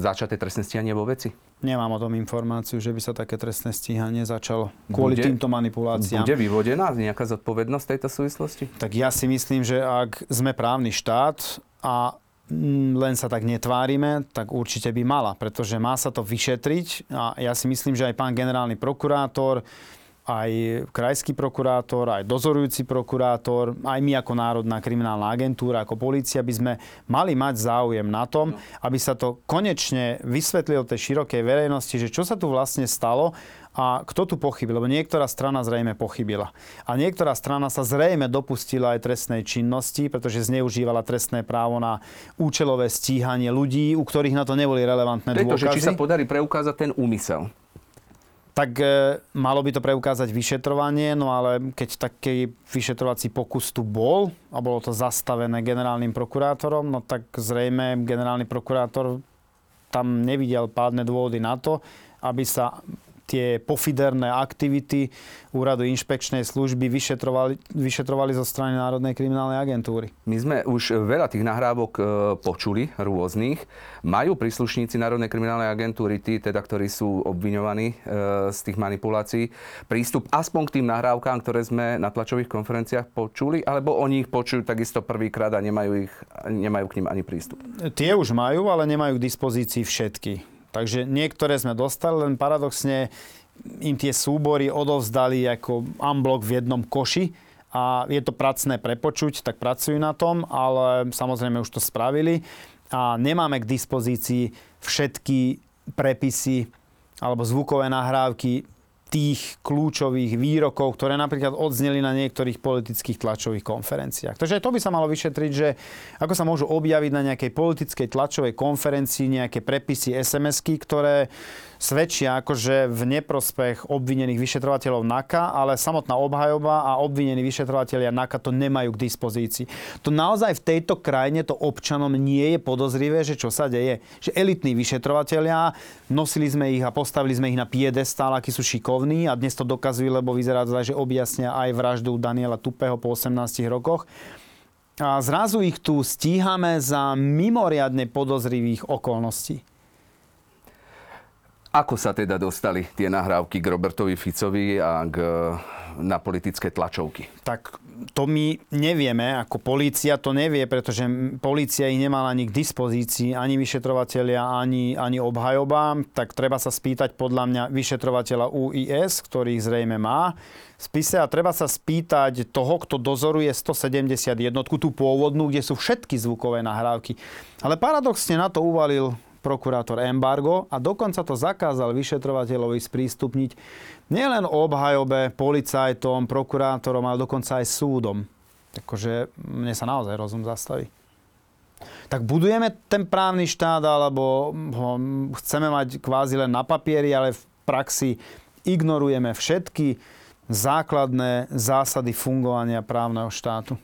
začaté trestné stíhanie vo veci? Nemám o tom informáciu, že by sa také trestné stíhanie začalo kvôli bude, týmto manipuláciám. Bude vyvodená nejaká zodpovednosť tejto súvislosti? Tak ja si myslím, že ak sme právny štát a len sa tak netvárime, tak určite by mala, pretože má sa to vyšetriť a ja si myslím, že aj pán generálny prokurátor, aj krajský prokurátor, aj dozorujúci prokurátor, aj my ako Národná kriminálna agentúra, ako polícia by sme mali mať záujem na tom, aby sa to konečne vysvetlilo tej širokej verejnosti, že čo sa tu vlastne stalo a kto tu pochybil? Lebo niektorá strana zrejme pochybila. A niektorá strana sa zrejme dopustila aj trestnej činnosti, pretože zneužívala trestné právo na účelové stíhanie ľudí, u ktorých na to neboli relevantné Preto, dôkazy. Že či sa podarí preukázať ten úmysel tak e, malo by to preukázať vyšetrovanie, no ale keď taký vyšetrovací pokus tu bol a bolo to zastavené generálnym prokurátorom, no tak zrejme generálny prokurátor tam nevidel pádne dôvody na to, aby sa tie pofiderné aktivity úradu inšpekčnej služby vyšetrovali, vyšetrovali zo strany Národnej kriminálnej agentúry. My sme už veľa tých nahrávok e, počuli rôznych. Majú príslušníci Národnej kriminálnej agentúry, tí teda, ktorí sú obviňovaní e, z tých manipulácií, prístup aspoň k tým nahrávkám, ktoré sme na tlačových konferenciách počuli, alebo oni ich počujú takisto prvýkrát a nemajú, ich, nemajú k ním ani prístup? Tie už majú, ale nemajú k dispozícii všetky. Takže niektoré sme dostali, len paradoxne im tie súbory odovzdali ako unblock v jednom koši a je to pracné prepočuť, tak pracujú na tom, ale samozrejme už to spravili. A nemáme k dispozícii všetky prepisy alebo zvukové nahrávky tých kľúčových výrokov, ktoré napríklad odzneli na niektorých politických tlačových konferenciách. Takže to by sa malo vyšetriť, že ako sa môžu objaviť na nejakej politickej tlačovej konferencii nejaké prepisy SMS-ky, ktoré svedčia akože v neprospech obvinených vyšetrovateľov NAKA, ale samotná obhajoba a obvinení vyšetrovateľia NAKA to nemajú k dispozícii. To naozaj v tejto krajine to občanom nie je podozrivé, že čo sa deje. Že elitní vyšetrovateľia, nosili sme ich a postavili sme ich na piedestál, akí sú šikovní a dnes to dokazujú, lebo vyzerá to že objasnia aj vraždu Daniela Tupého po 18 rokoch. A zrazu ich tu stíhame za mimoriadne podozrivých okolností. Ako sa teda dostali tie nahrávky k Robertovi Ficovi a k, na politické tlačovky? Tak to my nevieme, ako polícia to nevie, pretože polícia ich nemala ani k dispozícii, ani vyšetrovateľia, ani, ani obhajoba. Tak treba sa spýtať podľa mňa vyšetrovateľa UIS, ktorý zrejme má spise a treba sa spýtať toho, kto dozoruje 171, tú pôvodnú, kde sú všetky zvukové nahrávky. Ale paradoxne na to uvalil prokurátor embargo a dokonca to zakázal vyšetrovateľovi sprístupniť nielen obhajobe, policajtom, prokurátorom, ale dokonca aj súdom. Takže mne sa naozaj rozum zastaví. Tak budujeme ten právny štát, alebo ho chceme mať kvázi len na papieri, ale v praxi ignorujeme všetky základné zásady fungovania právneho štátu.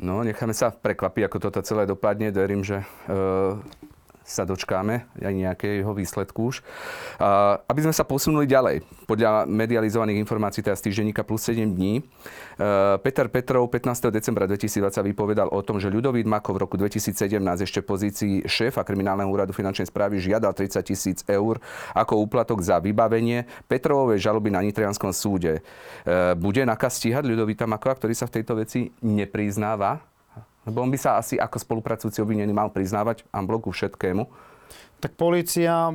No, necháme sa prekvapiť, ako toto celé dopadne. Verím, že e, sa dočkáme aj nejakého výsledku už. Aby sme sa posunuli ďalej, podľa medializovaných informácií teda z týždenníka plus 7 dní, e, Peter Petrov 15. decembra 2020 vypovedal o tom, že Ľudovít Mako v roku 2017 ešte v pozícii šéfa kriminálneho úradu finančnej správy žiadal 30 tisíc eur ako úplatok za vybavenie Petrovovej žaloby na Nitrianskom súde. E, bude nakaz stíhať Ľudovíta Makova, ktorý sa v tejto veci nepriznáva? Lebo on by sa asi ako spolupracujúci obvinený mal priznávať ambloku všetkému. Tak policia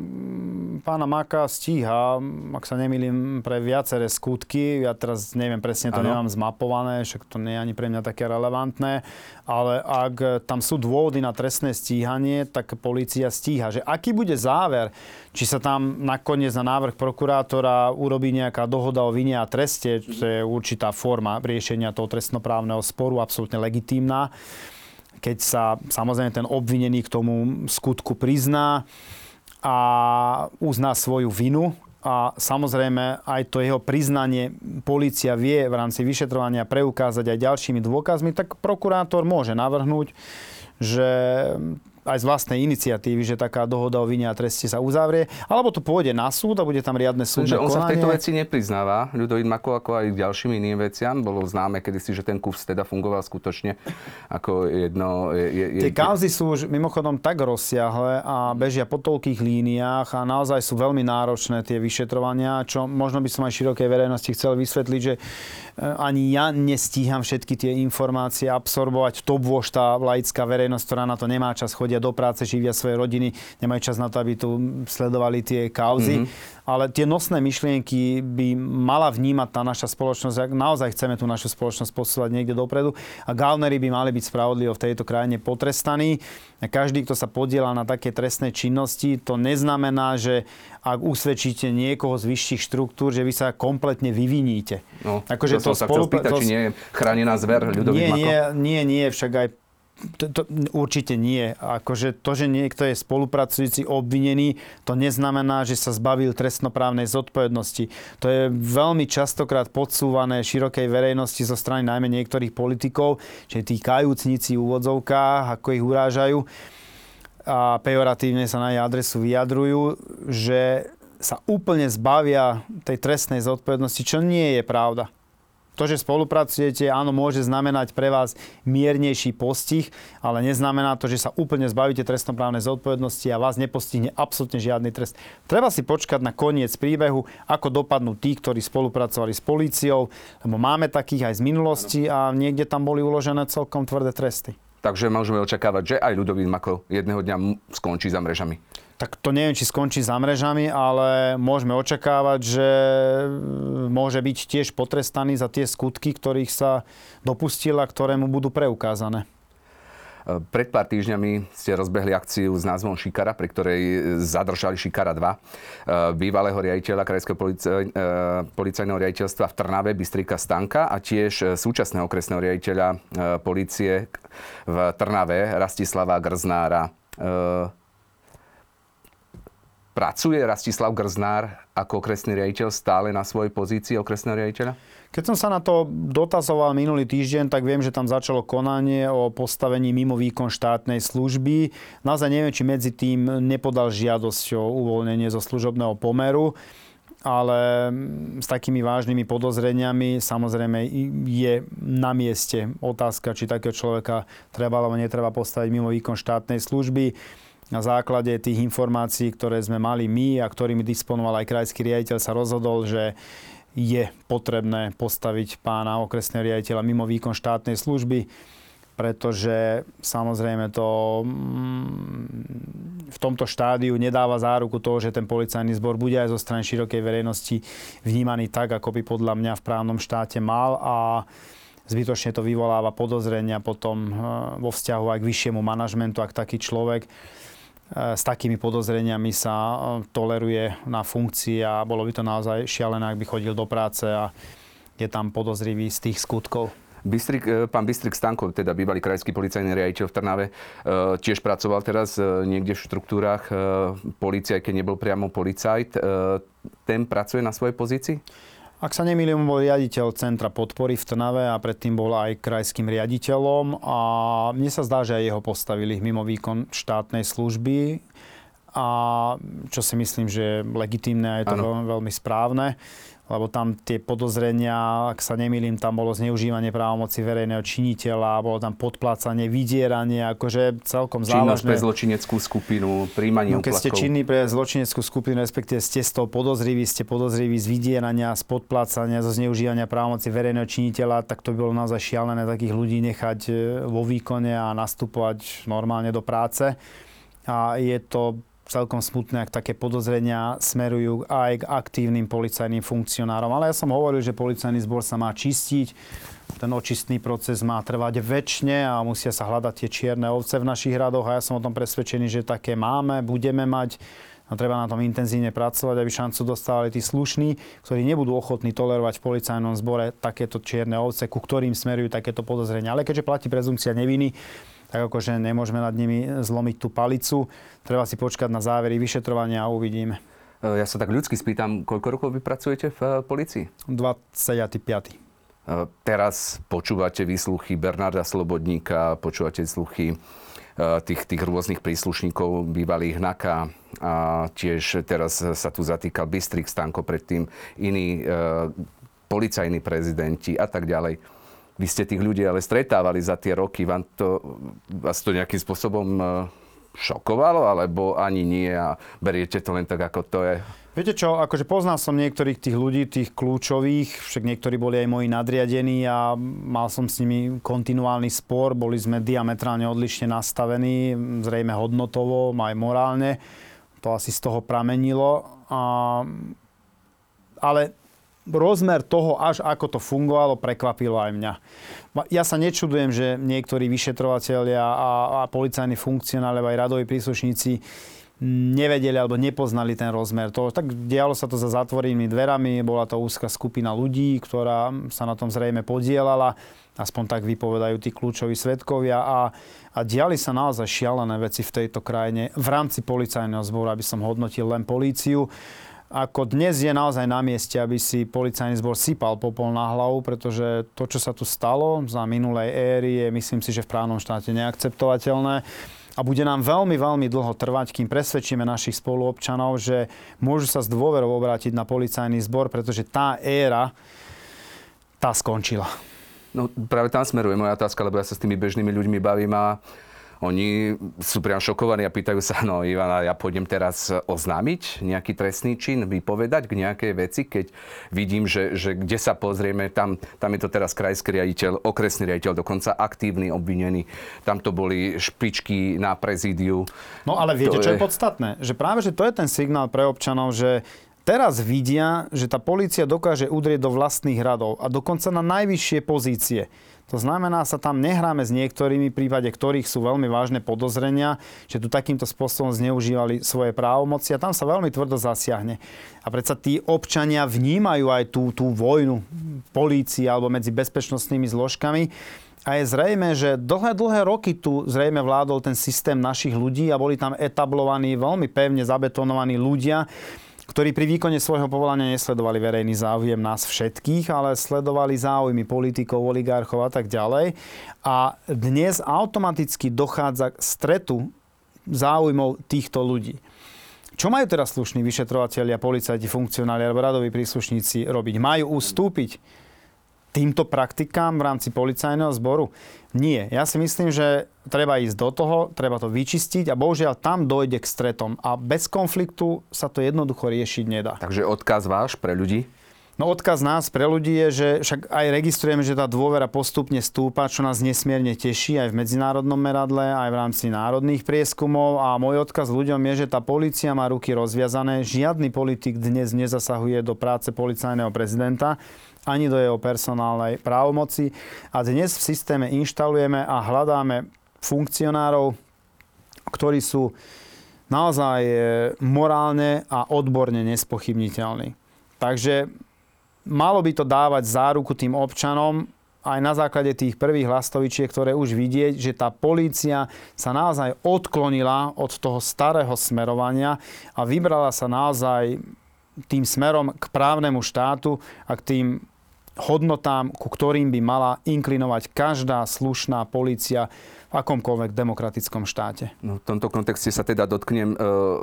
pána Maka stíha, ak sa nemýlim, pre viaceré skutky. Ja teraz neviem presne, to ano. nemám zmapované, však to nie je ani pre mňa také relevantné. Ale ak tam sú dôvody na trestné stíhanie, tak policia stíha. Že aký bude záver, či sa tam nakoniec na návrh prokurátora urobí nejaká dohoda o vine a treste, čo je určitá forma riešenia toho trestnoprávneho sporu, absolútne legitímna keď sa samozrejme ten obvinený k tomu skutku prizná a uzná svoju vinu a samozrejme aj to jeho priznanie policia vie v rámci vyšetrovania preukázať aj ďalšími dôkazmi, tak prokurátor môže navrhnúť, že aj z vlastnej iniciatívy, že taká dohoda o vine a treste sa uzavrie, alebo to pôjde na súd a bude tam riadne súdne on konanie. sa v tejto veci nepriznáva, Ľudovít Mako, ako aj ďalším iným veciam. Bolo známe kedysi, že ten kus teda fungoval skutočne ako jedno... Je, je, Tie kauzy sú už mimochodom tak rozsiahle a bežia po toľkých líniách a naozaj sú veľmi náročné tie vyšetrovania, čo možno by som aj širokej verejnosti chcel vysvetliť, že Eh, ani ja nestíham všetky tie informácie absorbovať. To bôž tá laická verejnosť, ktorá na to nemá čas, chodia do práce, živia svoje rodiny, nemajú čas na to, aby tu sledovali tie kauzy. Mm-hmm ale tie nosné myšlienky by mala vnímať tá naša spoločnosť, ak naozaj chceme tú našu spoločnosť posúvať niekde dopredu. A Galnery by mali byť spravodlivo v tejto krajine potrestaní. A každý, kto sa podiela na také trestné činnosti, to neznamená, že ak usvedčíte niekoho z vyšších štruktúr, že vy sa kompletne vyviníte. No, akože to, to sa spolupra- spýtať, to... či nie je chránená zver nie, nie, nie, nie, však aj to, to, určite nie. Akože to, že niekto je spolupracujúci obvinený, to neznamená, že sa zbavil trestnoprávnej zodpovednosti. To je veľmi častokrát podsúvané širokej verejnosti zo strany najmä niektorých politikov, že tí kajúcnici v úvodzovkách, ako ich urážajú a pejoratívne sa na jej adresu vyjadrujú, že sa úplne zbavia tej trestnej zodpovednosti, čo nie je pravda. To, že spolupracujete, áno, môže znamenať pre vás miernejší postih, ale neznamená to, že sa úplne zbavíte trestnoprávnej zodpovednosti a vás nepostihne absolútne žiadny trest. Treba si počkať na koniec príbehu, ako dopadnú tí, ktorí spolupracovali s políciou, lebo máme takých aj z minulosti a niekde tam boli uložené celkom tvrdé tresty. Takže môžeme očakávať, že aj ľudový Mako jedného dňa skončí za mrežami tak to neviem, či skončí za mrežami, ale môžeme očakávať, že môže byť tiež potrestaný za tie skutky, ktorých sa dopustil a ktoré mu budú preukázané. Pred pár týždňami ste rozbehli akciu s názvom Šikara, pri ktorej zadržali Šikara 2, bývalého riaditeľa Krajského policaj, policajného riaditeľstva v Trnave, Bystrika Stanka a tiež súčasného okresného riaditeľa policie v Trnave, Rastislava Grznára. Pracuje Rastislav Grznár ako okresný riaditeľ stále na svojej pozícii okresného riaditeľa? Keď som sa na to dotazoval minulý týždeň, tak viem, že tam začalo konanie o postavení mimo výkon štátnej služby. Naozaj neviem, či medzi tým nepodal žiadosť o uvoľnenie zo služobného pomeru ale s takými vážnymi podozreniami samozrejme je na mieste otázka, či takého človeka treba alebo netreba postaviť mimo výkon štátnej služby na základe tých informácií, ktoré sme mali my a ktorými disponoval aj krajský riaditeľ, sa rozhodol, že je potrebné postaviť pána okresného riaditeľa mimo výkon štátnej služby, pretože samozrejme to mm, v tomto štádiu nedáva záruku toho, že ten policajný zbor bude aj zo strany širokej verejnosti vnímaný tak, ako by podľa mňa v právnom štáte mal a zbytočne to vyvoláva podozrenia potom eh, vo vzťahu aj k vyššiemu manažmentu, ak taký človek s takými podozreniami sa e, toleruje na funkcii a bolo by to naozaj šialené, ak by chodil do práce a je tam podozrivý z tých skutkov. Bystrik, e, pán Bystrik Stankov, teda bývalý krajský policajný riaditeľ v Trnave, tiež pracoval teraz niekde v štruktúrach policie, keď nebol priamo policajt. Ten pracuje na svojej pozícii? Ak sa nemýlim, bol riaditeľ Centra podpory v Trnave a predtým bol aj krajským riaditeľom. A mne sa zdá, že aj jeho postavili mimo výkon štátnej služby a čo si myslím, že je legitímne a je to veľmi, veľmi správne lebo tam tie podozrenia, ak sa nemýlim, tam bolo zneužívanie právomoci verejného činiteľa, bolo tam podplácanie, vydieranie, akože celkom Činnosť závažné. pre zločineckú skupinu, príjmanie no, Keď ste činní pre zločineckú skupinu, respektíve ste z toho podozriví, ste podozriví z vydierania, z podplácania, zo zneužívania právomoci verejného činiteľa, tak to by bolo naozaj šialené takých ľudí nechať e, vo výkone a nastupovať normálne do práce. A je to celkom smutné, ak také podozrenia smerujú aj k aktívnym policajným funkcionárom. Ale ja som hovoril, že policajný zbor sa má čistiť, ten očistný proces má trvať väčšine a musia sa hľadať tie čierne ovce v našich radoch a ja som o tom presvedčený, že také máme, budeme mať. A treba na tom intenzívne pracovať, aby šancu dostávali tí slušní, ktorí nebudú ochotní tolerovať v policajnom zbore takéto čierne ovce, ku ktorým smerujú takéto podozrenia. Ale keďže platí prezumcia neviny, tak akože nemôžeme nad nimi zlomiť tú palicu. Treba si počkať na závery vyšetrovania a uvidíme. E, ja sa tak ľudsky spýtam, koľko rokov vy pracujete v e, policii? 25. E, teraz počúvate výsluchy Bernarda Slobodníka, počúvate výsluchy tých, tých rôznych príslušníkov bývalých NAKA a tiež teraz sa tu zatýkal Bystrik Stanko, predtým iní e, policajní prezidenti a tak ďalej vy ste tých ľudí ale stretávali za tie roky. Vám to, vás to nejakým spôsobom e, šokovalo, alebo ani nie a beriete to len tak, ako to je? Viete čo, akože poznal som niektorých tých ľudí, tých kľúčových, však niektorí boli aj moji nadriadení a mal som s nimi kontinuálny spor, boli sme diametrálne odlišne nastavení, zrejme hodnotovo, aj morálne. To asi z toho pramenilo. A, ale rozmer toho, až ako to fungovalo, prekvapilo aj mňa. Ja sa nečudujem, že niektorí vyšetrovateľia a, a policajní funkcionáli, aj radoví príslušníci nevedeli alebo nepoznali ten rozmer. To, tak dialo sa to za zatvorenými dverami, bola to úzka skupina ľudí, ktorá sa na tom zrejme podielala, aspoň tak vypovedajú tí kľúčoví svetkovia a, a diali sa naozaj šialené veci v tejto krajine v rámci policajného zboru, aby som hodnotil len políciu ako dnes je naozaj na mieste, aby si policajný zbor sypal popol na hlavu, pretože to, čo sa tu stalo za minulej éry, je myslím si, že v právnom štáte neakceptovateľné. A bude nám veľmi, veľmi dlho trvať, kým presvedčíme našich spoluobčanov, že môžu sa s dôverou obrátiť na policajný zbor, pretože tá éra, tá skončila. No práve tam smeruje moja otázka, lebo ja sa s tými bežnými ľuďmi bavím a oni sú priam šokovaní a pýtajú sa, no Ivana, ja pôjdem teraz oznámiť nejaký trestný čin, vypovedať k nejakej veci, keď vidím, že, že kde sa pozrieme, tam, tam je to teraz krajský riaditeľ, okresný riaditeľ, dokonca aktívny obvinený. Tam to boli špičky na prezídiu. No ale viete, to čo je... je podstatné? Že práve, že to je ten signál pre občanov, že teraz vidia, že tá policia dokáže udrieť do vlastných radov a dokonca na najvyššie pozície. To znamená, sa tam nehráme s niektorými, prípade ktorých sú veľmi vážne podozrenia, že tu takýmto spôsobom zneužívali svoje právomoci a tam sa veľmi tvrdo zasiahne. A predsa tí občania vnímajú aj tú, tú vojnu polícii alebo medzi bezpečnostnými zložkami. A je zrejme, že dlhé, dlhé roky tu zrejme vládol ten systém našich ľudí a boli tam etablovaní, veľmi pevne zabetonovaní ľudia, ktorí pri výkone svojho povolania nesledovali verejný záujem nás všetkých, ale sledovali záujmy politikov, oligarchov a tak ďalej. A dnes automaticky dochádza k stretu záujmov týchto ľudí. Čo majú teraz slušní vyšetrovateľia, policajti, funkcionáli alebo radoví príslušníci robiť? Majú ustúpiť týmto praktikám v rámci policajného zboru? Nie. Ja si myslím, že treba ísť do toho, treba to vyčistiť a bohužiaľ tam dojde k stretom. A bez konfliktu sa to jednoducho riešiť nedá. Takže odkaz váš pre ľudí? No odkaz nás pre ľudí je, že však aj registrujeme, že tá dôvera postupne stúpa, čo nás nesmierne teší aj v medzinárodnom meradle, aj v rámci národných prieskumov. A môj odkaz ľuďom je, že tá policia má ruky rozviazané. Žiadny politik dnes nezasahuje do práce policajného prezidenta ani do jeho personálnej právomoci. A dnes v systéme inštalujeme a hľadáme funkcionárov, ktorí sú naozaj e, morálne a odborne nespochybniteľní. Takže malo by to dávať záruku tým občanom, aj na základe tých prvých lastovičiek, ktoré už vidieť, že tá polícia sa naozaj odklonila od toho starého smerovania a vybrala sa naozaj tým smerom k právnemu štátu a k tým hodnotám, ku ktorým by mala inklinovať každá slušná polícia v akomkoľvek demokratickom štáte. No, v tomto kontexte sa teda dotknem e,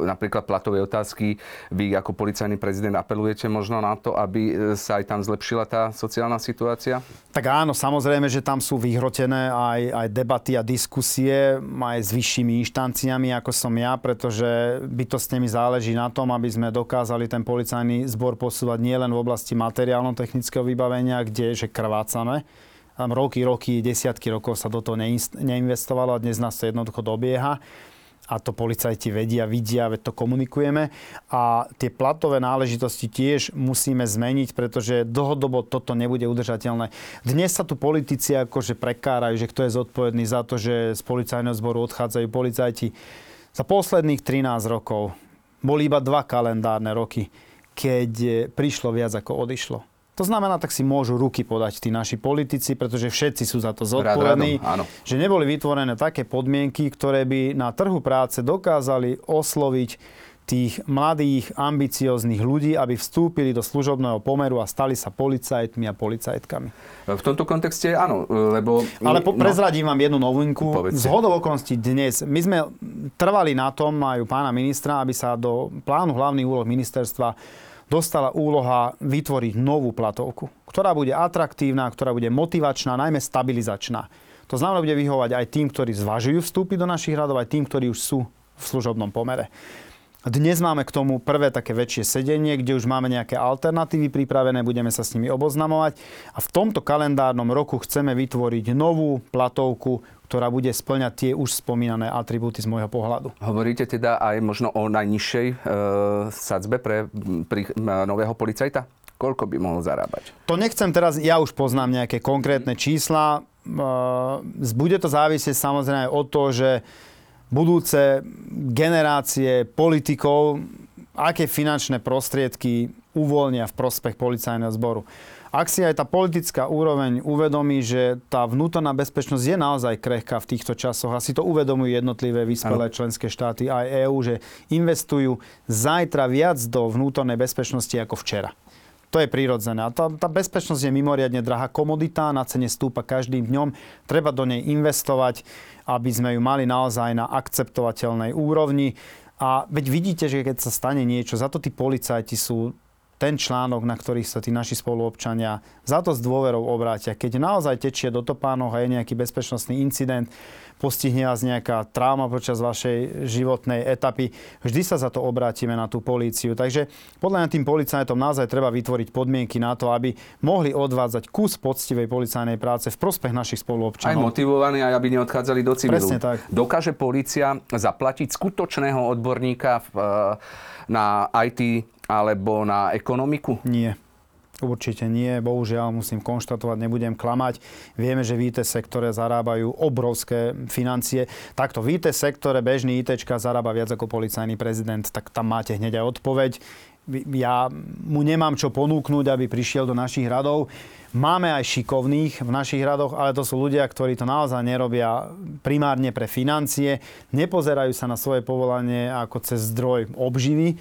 napríklad platovej otázky. Vy ako policajný prezident apelujete možno na to, aby e, sa aj tam zlepšila tá sociálna situácia? Tak áno, samozrejme, že tam sú vyhrotené aj, aj debaty a diskusie aj s vyššími inštanciami, ako som ja, pretože bytostne mi záleží na tom, aby sme dokázali ten policajný zbor posúvať nielen v oblasti materiálno-technického vybavenia, kde že krvácame, tam roky, roky, desiatky rokov sa do toho neinvestovalo a dnes nás to jednoducho dobieha a to policajti vedia, vidia, veď to komunikujeme. A tie platové náležitosti tiež musíme zmeniť, pretože dlhodobo toto nebude udržateľné. Dnes sa tu politici akože prekárajú, že kto je zodpovedný za to, že z policajného zboru odchádzajú policajti. Za posledných 13 rokov boli iba dva kalendárne roky, keď prišlo viac ako odišlo. To znamená, tak si môžu ruky podať tí naši politici, pretože všetci sú za to zodpovední. Že neboli vytvorené také podmienky, ktoré by na trhu práce dokázali osloviť tých mladých, ambicióznych ľudí, aby vstúpili do služobného pomeru a stali sa policajtmi a policajtkami. V tomto kontexte áno, lebo... Ale po, no. prezradím no, vám jednu novinku. Z hodov okolností dnes. My sme trvali na tom, majú pána ministra, aby sa do plánu hlavných úloh ministerstva dostala úloha vytvoriť novú platovku, ktorá bude atraktívna, ktorá bude motivačná, najmä stabilizačná. To znamená, bude vyhovať aj tým, ktorí zvažujú vstúpiť do našich radov, aj tým, ktorí už sú v služobnom pomere. Dnes máme k tomu prvé také väčšie sedenie, kde už máme nejaké alternatívy pripravené, budeme sa s nimi oboznamovať. A v tomto kalendárnom roku chceme vytvoriť novú platovku, ktorá bude splňať tie už spomínané atribúty z môjho pohľadu. Hovoríte teda aj možno o najnižšej e, sadzbe pre pri, nového policajta? Koľko by mohol zarábať? To nechcem teraz, ja už poznám nejaké konkrétne čísla. E, bude to závisieť samozrejme od toho, že budúce generácie politikov, aké finančné prostriedky uvoľnia v prospech policajného zboru. Ak si aj tá politická úroveň uvedomí, že tá vnútorná bezpečnosť je naozaj krehká v týchto časoch a si to uvedomujú jednotlivé vyspelé členské štáty aj EÚ, že investujú zajtra viac do vnútornej bezpečnosti ako včera. To je prirodzené. A tá, tá bezpečnosť je mimoriadne drahá komodita, na cene stúpa každým dňom. Treba do nej investovať, aby sme ju mali naozaj na akceptovateľnej úrovni. A veď vidíte, že keď sa stane niečo, za to tí policajti sú ten článok, na ktorých sa tí naši spoluobčania za to s dôverou obrátia. Keď naozaj tečie do topánok a je nejaký bezpečnostný incident, postihne vás nejaká trauma počas vašej životnej etapy, vždy sa za to obrátime na tú políciu. Takže podľa mňa tým policajtom naozaj treba vytvoriť podmienky na to, aby mohli odvádzať kus poctivej policajnej práce v prospech našich spoluobčanov. Aj motivovaní, aj aby neodchádzali do civilu. Presne tak. Dokáže polícia zaplatiť skutočného odborníka v, eh, na IT alebo na ekonomiku? Nie. Určite nie, bohužiaľ musím konštatovať, nebudem klamať. Vieme, že v IT sektore zarábajú obrovské financie. Takto v IT sektore bežný ITčka zarába viac ako policajný prezident, tak tam máte hneď aj odpoveď. Ja mu nemám čo ponúknuť, aby prišiel do našich radov. Máme aj šikovných v našich radoch, ale to sú ľudia, ktorí to naozaj nerobia primárne pre financie, nepozerajú sa na svoje povolanie ako cez zdroj obživy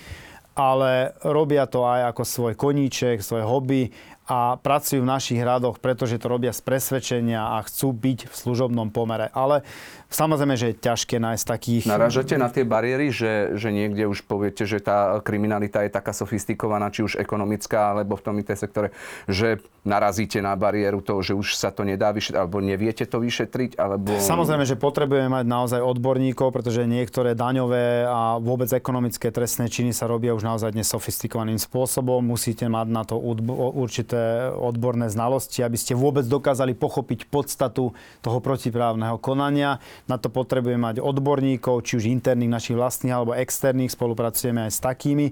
ale robia to aj ako svoj koníček, svoje hobby a pracujú v našich radoch, pretože to robia z presvedčenia a chcú byť v služobnom pomere. Ale samozrejme, že je ťažké nájsť takých... Naražate na tie bariéry, že, že niekde už poviete, že tá kriminalita je taká sofistikovaná, či už ekonomická, alebo v tom IT sektore, že narazíte na bariéru toho, že už sa to nedá vyšetriť, alebo neviete to vyšetriť, alebo... Samozrejme, že potrebujeme mať naozaj odborníkov, pretože niektoré daňové a vôbec ekonomické trestné činy sa robia už naozaj dnes sofistikovaným spôsobom. Musíte mať na to určité určité odborné znalosti, aby ste vôbec dokázali pochopiť podstatu toho protiprávneho konania. Na to potrebujeme mať odborníkov, či už interných našich vlastných alebo externých, spolupracujeme aj s takými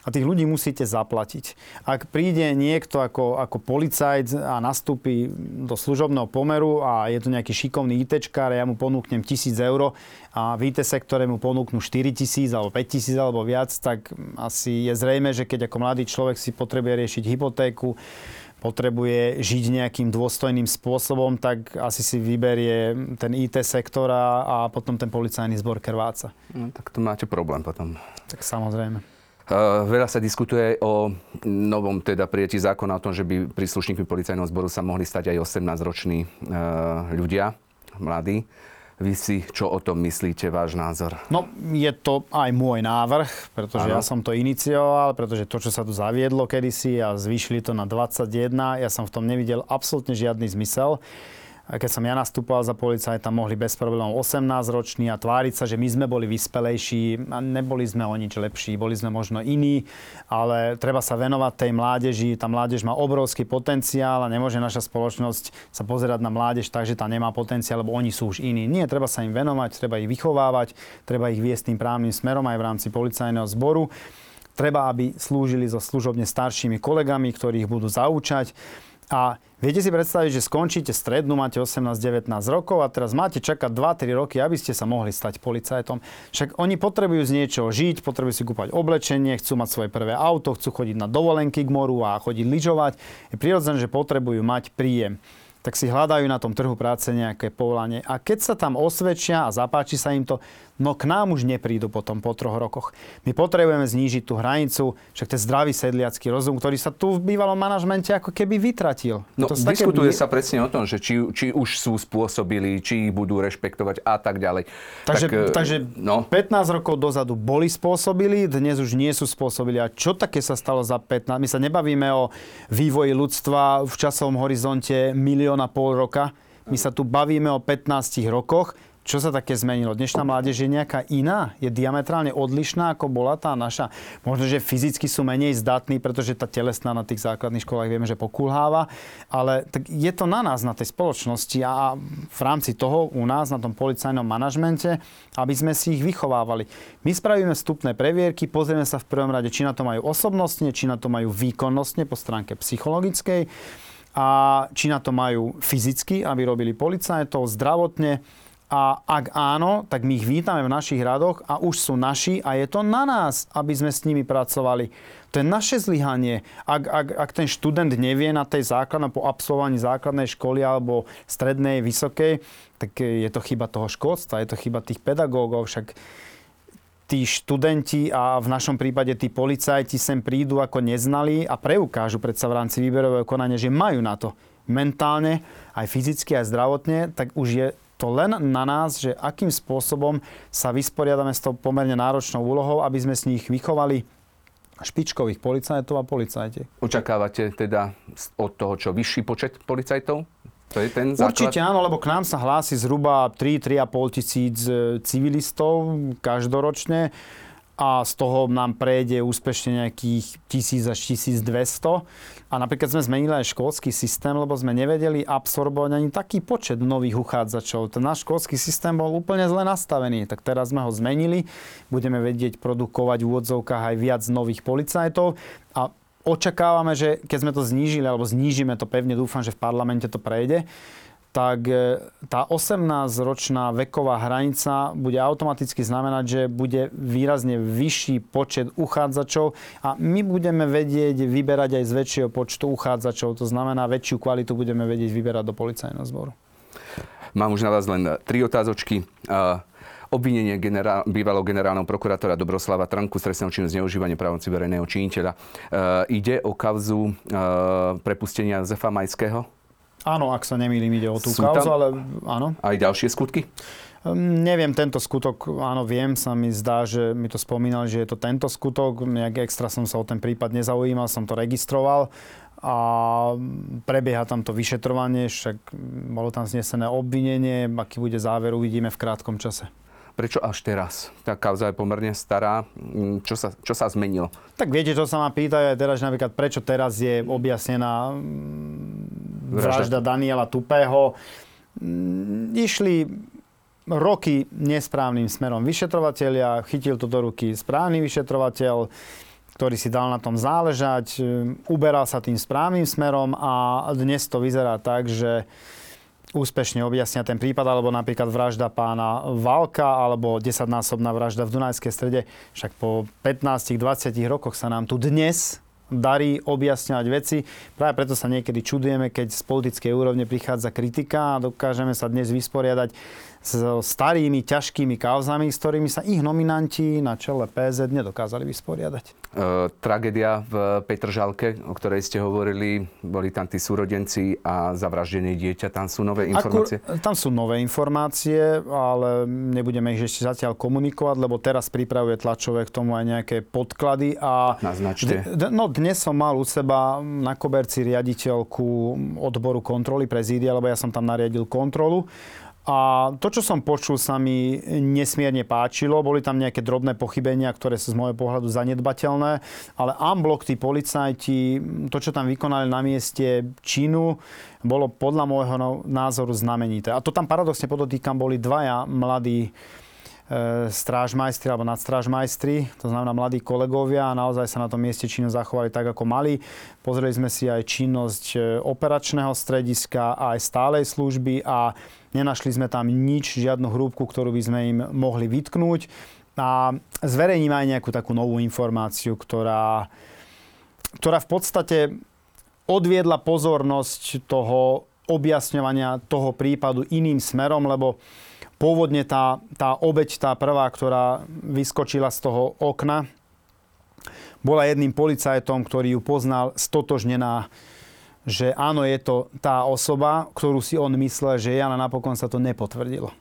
a tých ľudí musíte zaplatiť. Ak príde niekto ako, ako policajt a nastúpi do služobného pomeru a je to nejaký šikovný ITčkár a ja mu ponúknem 1000 eur a v IT sektore mu ponúknu 4000 alebo 5000 alebo viac, tak asi je zrejme, že keď ako mladý človek si potrebuje riešiť hypotéku, potrebuje žiť nejakým dôstojným spôsobom, tak asi si vyberie ten IT sektor a, a potom ten policajný zbor krváca. No, tak to máte problém potom. Tak samozrejme. Veľa sa diskutuje o novom teda prijatí zákona o tom, že by príslušníkmi policajného zboru sa mohli stať aj 18-roční ľudia, mladí. Vy si čo o tom myslíte, váš názor? No, je to aj môj návrh, pretože ano. ja som to inicioval, pretože to, čo sa tu zaviedlo kedysi a zvýšili to na 21, ja som v tom nevidel absolútne žiadny zmysel keď som ja nastupoval za policajta, mohli bez problémov 18 roční a tváriť sa, že my sme boli vyspelejší a neboli sme o nič lepší, boli sme možno iní, ale treba sa venovať tej mládeži. Tá mládež má obrovský potenciál a nemôže naša spoločnosť sa pozerať na mládež tak, že tá nemá potenciál, lebo oni sú už iní. Nie, treba sa im venovať, treba ich vychovávať, treba ich viesť tým právnym smerom aj v rámci policajného zboru. Treba, aby slúžili so služobne staršími kolegami, ktorých budú zaučať. A Viete si predstaviť, že skončíte strednú, máte 18-19 rokov a teraz máte čakať 2-3 roky, aby ste sa mohli stať policajtom. Však oni potrebujú z niečoho žiť, potrebujú si kúpať oblečenie, chcú mať svoje prvé auto, chcú chodiť na dovolenky k moru a chodiť lyžovať. Je prirodzené, že potrebujú mať príjem tak si hľadajú na tom trhu práce nejaké povolanie. A keď sa tam osvedčia a zapáči sa im to, no k nám už neprídu potom po troch rokoch. My potrebujeme znížiť tú hranicu, však je zdravý sedliacký rozum, ktorý sa tu v bývalom manažmente ako keby vytratil. No, to diskutuje také... sa presne o tom, že či, či už sú spôsobili, či ich budú rešpektovať a tak ďalej. Takže, tak, e, takže no. 15 rokov dozadu boli spôsobili, dnes už nie sú spôsobili. A čo také sa stalo za 15? My sa nebavíme o vývoji ľudstva v časovom horizonte milióna pol roka. My sa tu bavíme o 15 rokoch, čo sa také zmenilo? Dnešná mládež je nejaká iná? Je diametrálne odlišná, ako bola tá naša? Možno, že fyzicky sú menej zdatní, pretože tá telesná na tých základných školách vieme, že pokulháva, ale tak je to na nás, na tej spoločnosti a v rámci toho u nás, na tom policajnom manažmente, aby sme si ich vychovávali. My spravíme vstupné previerky, pozrieme sa v prvom rade, či na to majú osobnostne, či na to majú výkonnostne po stránke psychologickej a či na to majú fyzicky, aby robili policajtov, zdravotne, a ak áno, tak my ich vítame v našich radoch a už sú naši a je to na nás, aby sme s nimi pracovali. To je naše zlyhanie. Ak, ak, ak ten študent nevie na tej základnej, po absolvovaní základnej školy alebo strednej, vysokej, tak je to chyba toho školstva, je to chyba tých pedagógov. Však tí študenti a v našom prípade tí policajti sem prídu ako neznali a preukážu predsa v rámci výberového konania, že majú na to mentálne, aj fyzicky, aj zdravotne, tak už je to len na nás, že akým spôsobom sa vysporiadame s tou pomerne náročnou úlohou, aby sme z nich vychovali špičkových policajtov a policajti. Očakávate teda od toho, čo vyšší počet policajtov? To je ten základ? Určite áno, lebo k nám sa hlási zhruba 3-3,5 tisíc e, civilistov každoročne a z toho nám prejde úspešne nejakých 1000 až 1200. A napríklad sme zmenili aj školský systém, lebo sme nevedeli absorbovať ani taký počet nových uchádzačov. Ten náš školský systém bol úplne zle nastavený, tak teraz sme ho zmenili. Budeme vedieť produkovať v úvodzovkách aj viac nových policajtov a očakávame, že keď sme to znížili, alebo znížime to pevne, dúfam, že v parlamente to prejde, tak e, tá 18-ročná veková hranica bude automaticky znamenať, že bude výrazne vyšší počet uchádzačov a my budeme vedieť vyberať aj z väčšieho počtu uchádzačov, to znamená väčšiu kvalitu budeme vedieť vyberať do policajného zboru. Mám už na vás len tri otázočky. Obvinenie generál, bývalého generálneho prokurátora Dobroslava Trnku z trestného činu zneužívania právomoci verejného činiteľa. E, ide o kauzu e, prepustenia Zefa Majského? Áno, ak sa nemýlim, ide o tú Sú kauzu, ale áno. Aj ďalšie skutky? Um, neviem, tento skutok, áno, viem, sa mi zdá, že mi to spomínali, že je to tento skutok. Nejak extra som sa o ten prípad nezaujímal, som to registroval a prebieha tam to vyšetrovanie, však bolo tam znesené obvinenie, aký bude záver, uvidíme v krátkom čase. Prečo až teraz? Tá kauza je pomerne stará. Mm, čo sa, čo sa zmenilo? Tak viete, čo sa ma pýtajú aj teraz, napríklad prečo teraz je objasnená vražda Daniela Tupého. Mm, išli roky nesprávnym smerom vyšetrovateľia, chytil to do ruky správny vyšetrovateľ, ktorý si dal na tom záležať, uberal sa tým správnym smerom a dnes to vyzerá tak, že úspešne objasnia ten prípad, alebo napríklad vražda pána Valka, alebo desaťnásobná vražda v Dunajskej strede. Však po 15-20 rokoch sa nám tu dnes darí objasňovať veci. Práve preto sa niekedy čudujeme, keď z politickej úrovne prichádza kritika a dokážeme sa dnes vysporiadať s starými, ťažkými kauzami, s ktorými sa ich nominanti na čele PZ nedokázali vysporiadať. E, tragédia v Petržalke, o ktorej ste hovorili, boli tam tí súrodenci a zavraždenie dieťa, tam sú nové informácie? Akur, tam sú nové informácie, ale nebudeme ich ešte zatiaľ komunikovať, lebo teraz pripravuje tlačové k tomu aj nejaké podklady. A Naznačte. D- no dnes som mal u seba na koberci riaditeľku odboru kontroly prezídia, lebo ja som tam nariadil kontrolu. A to, čo som počul, sa mi nesmierne páčilo. Boli tam nejaké drobné pochybenia, ktoré sú z môjho pohľadu zanedbateľné, ale unblock tí policajti, to, čo tam vykonali na mieste činu, bolo podľa môjho názoru znamenité. A to tam paradoxne podotýkam, boli dvaja mladí strážmajstri alebo nadstrážmajstri, to znamená mladí kolegovia a naozaj sa na tom mieste činnosť zachovali tak, ako mali. Pozreli sme si aj činnosť e, operačného strediska aj stálej služby a nenašli sme tam nič, žiadnu hrúbku, ktorú by sme im mohli vytknúť. A zverejním aj nejakú takú novú informáciu, ktorá, ktorá v podstate odviedla pozornosť toho objasňovania toho prípadu iným smerom, lebo Pôvodne tá, tá obeď, tá prvá, ktorá vyskočila z toho okna, bola jedným policajtom, ktorý ju poznal stotožnená, že áno, je to tá osoba, ktorú si on myslel, že je, ale napokon sa to nepotvrdilo.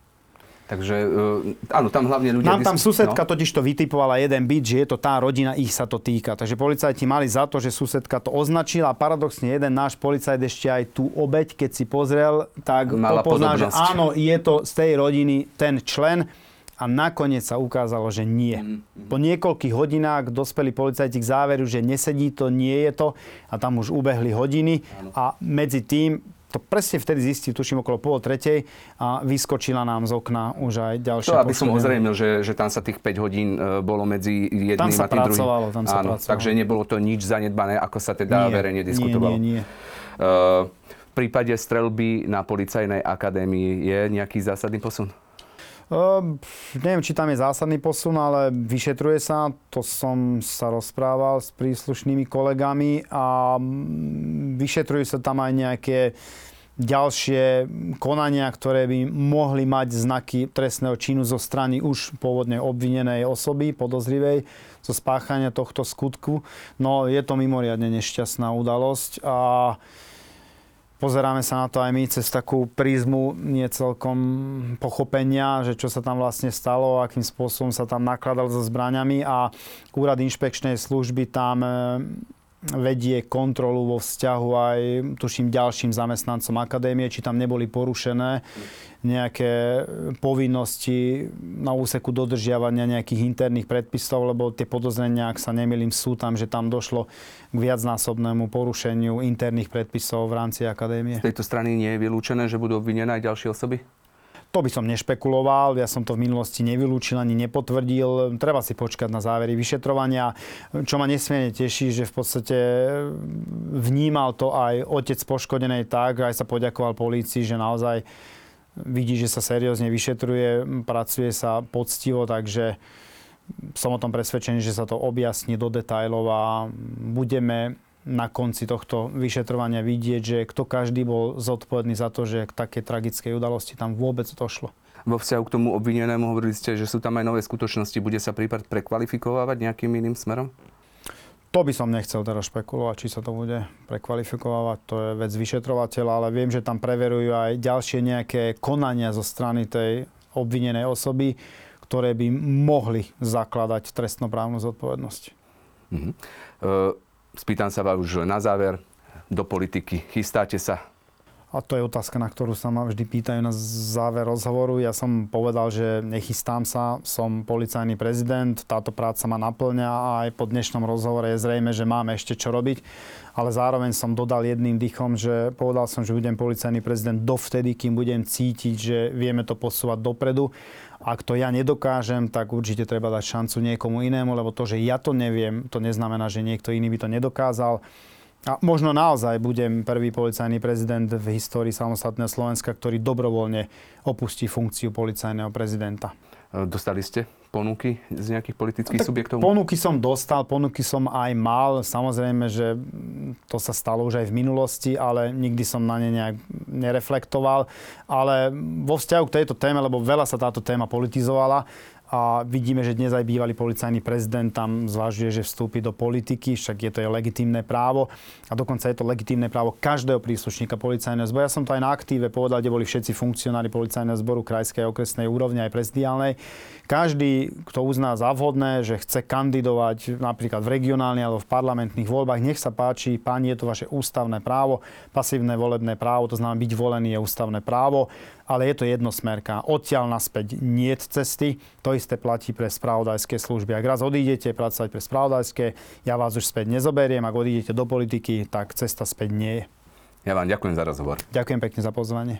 Takže uh, áno, tam hlavne ľudia... Nám tam susedka no. totiž to vytipovala jeden byt, že je to tá rodina, ich sa to týka. Takže policajti mali za to, že susedka to označila a paradoxne jeden náš policajt ešte aj tú obeď, keď si pozrel, tak Mala poznal, že áno, je to z tej rodiny ten člen a nakoniec sa ukázalo, že nie. Mm-hmm. Po niekoľkých hodinách dospeli policajti k záveru, že nesedí to, nie je to a tam už ubehli hodiny ano. a medzi tým to presne vtedy zistil, tuším okolo pol tretej a vyskočila nám z okna už aj ďalšia To, aby som ozrejmil, že, že tam sa tých 5 hodín e, bolo medzi jedným tam sa a tým pracovalo, druhým. Tam sa Áno, pracovalo. takže nebolo to nič zanedbané, ako sa teda nie, verejne diskutovalo. Nie, nie, nie. Uh, v prípade strelby na policajnej akadémii je nejaký zásadný posun? Uh, neviem, či tam je zásadný posun, ale vyšetruje sa. To som sa rozprával s príslušnými kolegami a mm, vyšetrujú sa tam aj nejaké ďalšie konania, ktoré by mohli mať znaky trestného činu zo strany už pôvodne obvinenej osoby, podozrivej, zo spáchania tohto skutku. No je to mimoriadne nešťastná udalosť a pozeráme sa na to aj my cez takú prízmu nie celkom pochopenia, že čo sa tam vlastne stalo, akým spôsobom sa tam nakladal so zbraniami a úrad inšpekčnej služby tam vedie kontrolu vo vzťahu aj, tuším, ďalším zamestnancom akadémie, či tam neboli porušené nejaké povinnosti na úseku dodržiavania nejakých interných predpisov, lebo tie podozrenia, ak sa nemýlim, sú tam, že tam došlo k viacnásobnému porušeniu interných predpisov v rámci akadémie. Z tejto strany nie je vylúčené, že budú obvinené aj ďalšie osoby? To by som nešpekuloval, ja som to v minulosti nevylúčil ani nepotvrdil. Treba si počkať na závery vyšetrovania. Čo ma nesmierne teší, že v podstate vnímal to aj otec poškodenej tak, aj sa poďakoval polícii, že naozaj vidí, že sa seriózne vyšetruje, pracuje sa poctivo, takže som o tom presvedčený, že sa to objasní do detajlov a budeme na konci tohto vyšetrovania vidieť, že kto každý bol zodpovedný za to, že k také tragickej udalosti tam vôbec došlo. Vo vzťahu k tomu obvinenému hovorili ste, že sú tam aj nové skutočnosti. Bude sa prípad prekvalifikovať nejakým iným smerom? To by som nechcel teraz špekulovať, či sa to bude prekvalifikovať. To je vec vyšetrovateľa, ale viem, že tam preverujú aj ďalšie nejaké konania zo strany tej obvinenej osoby, ktoré by mohli zakladať trestnoprávnu zodpovednosť. Uh-huh. Uh, spýtam sa vás už na záver do politiky. Chystáte sa a to je otázka, na ktorú sa ma vždy pýtajú na záver rozhovoru. Ja som povedal, že nechystám sa, som policajný prezident, táto práca ma naplňa a aj po dnešnom rozhovore je zrejme, že máme ešte čo robiť. Ale zároveň som dodal jedným dýchom, že povedal som, že budem policajný prezident dovtedy, kým budem cítiť, že vieme to posúvať dopredu. Ak to ja nedokážem, tak určite treba dať šancu niekomu inému, lebo to, že ja to neviem, to neznamená, že niekto iný by to nedokázal A možno naozaj budem prvý policajný prezident v histórii samostatného Slovenska, ktorý dobrovoľne opustí funkciu policajného prezidenta. Dostali ste ponuky z nejakých politických tak subjektov? Ponuky som dostal, ponuky som aj mal. Samozrejme, že to sa stalo už aj v minulosti, ale nikdy som na ne nejak nereflektoval. Ale vo vzťahu k tejto téme, lebo veľa sa táto téma politizovala, a vidíme, že dnes aj bývalý policajný prezident tam zvažuje, že vstúpi do politiky, však je to je legitímne právo a dokonca je to legitímne právo každého príslušníka policajného zboru. Ja som to aj na aktíve povedal, kde boli všetci funkcionári policajného zboru krajskej okresnej úrovne aj prezidiálnej. Každý, kto uzná za vhodné, že chce kandidovať napríklad v regionálnych alebo v parlamentných voľbách, nech sa páči, páni, je to vaše ústavné právo, pasívne volebné právo, to znamená byť volený je ústavné právo ale je to jednosmerka. Odtiaľ naspäť nie cesty. To isté platí pre spravodajské služby. Ak raz odídete pracovať pre spravodajské, ja vás už späť nezoberiem. Ak odídete do politiky, tak cesta späť nie je. Ja vám ďakujem za rozhovor. Ďakujem pekne za pozvanie.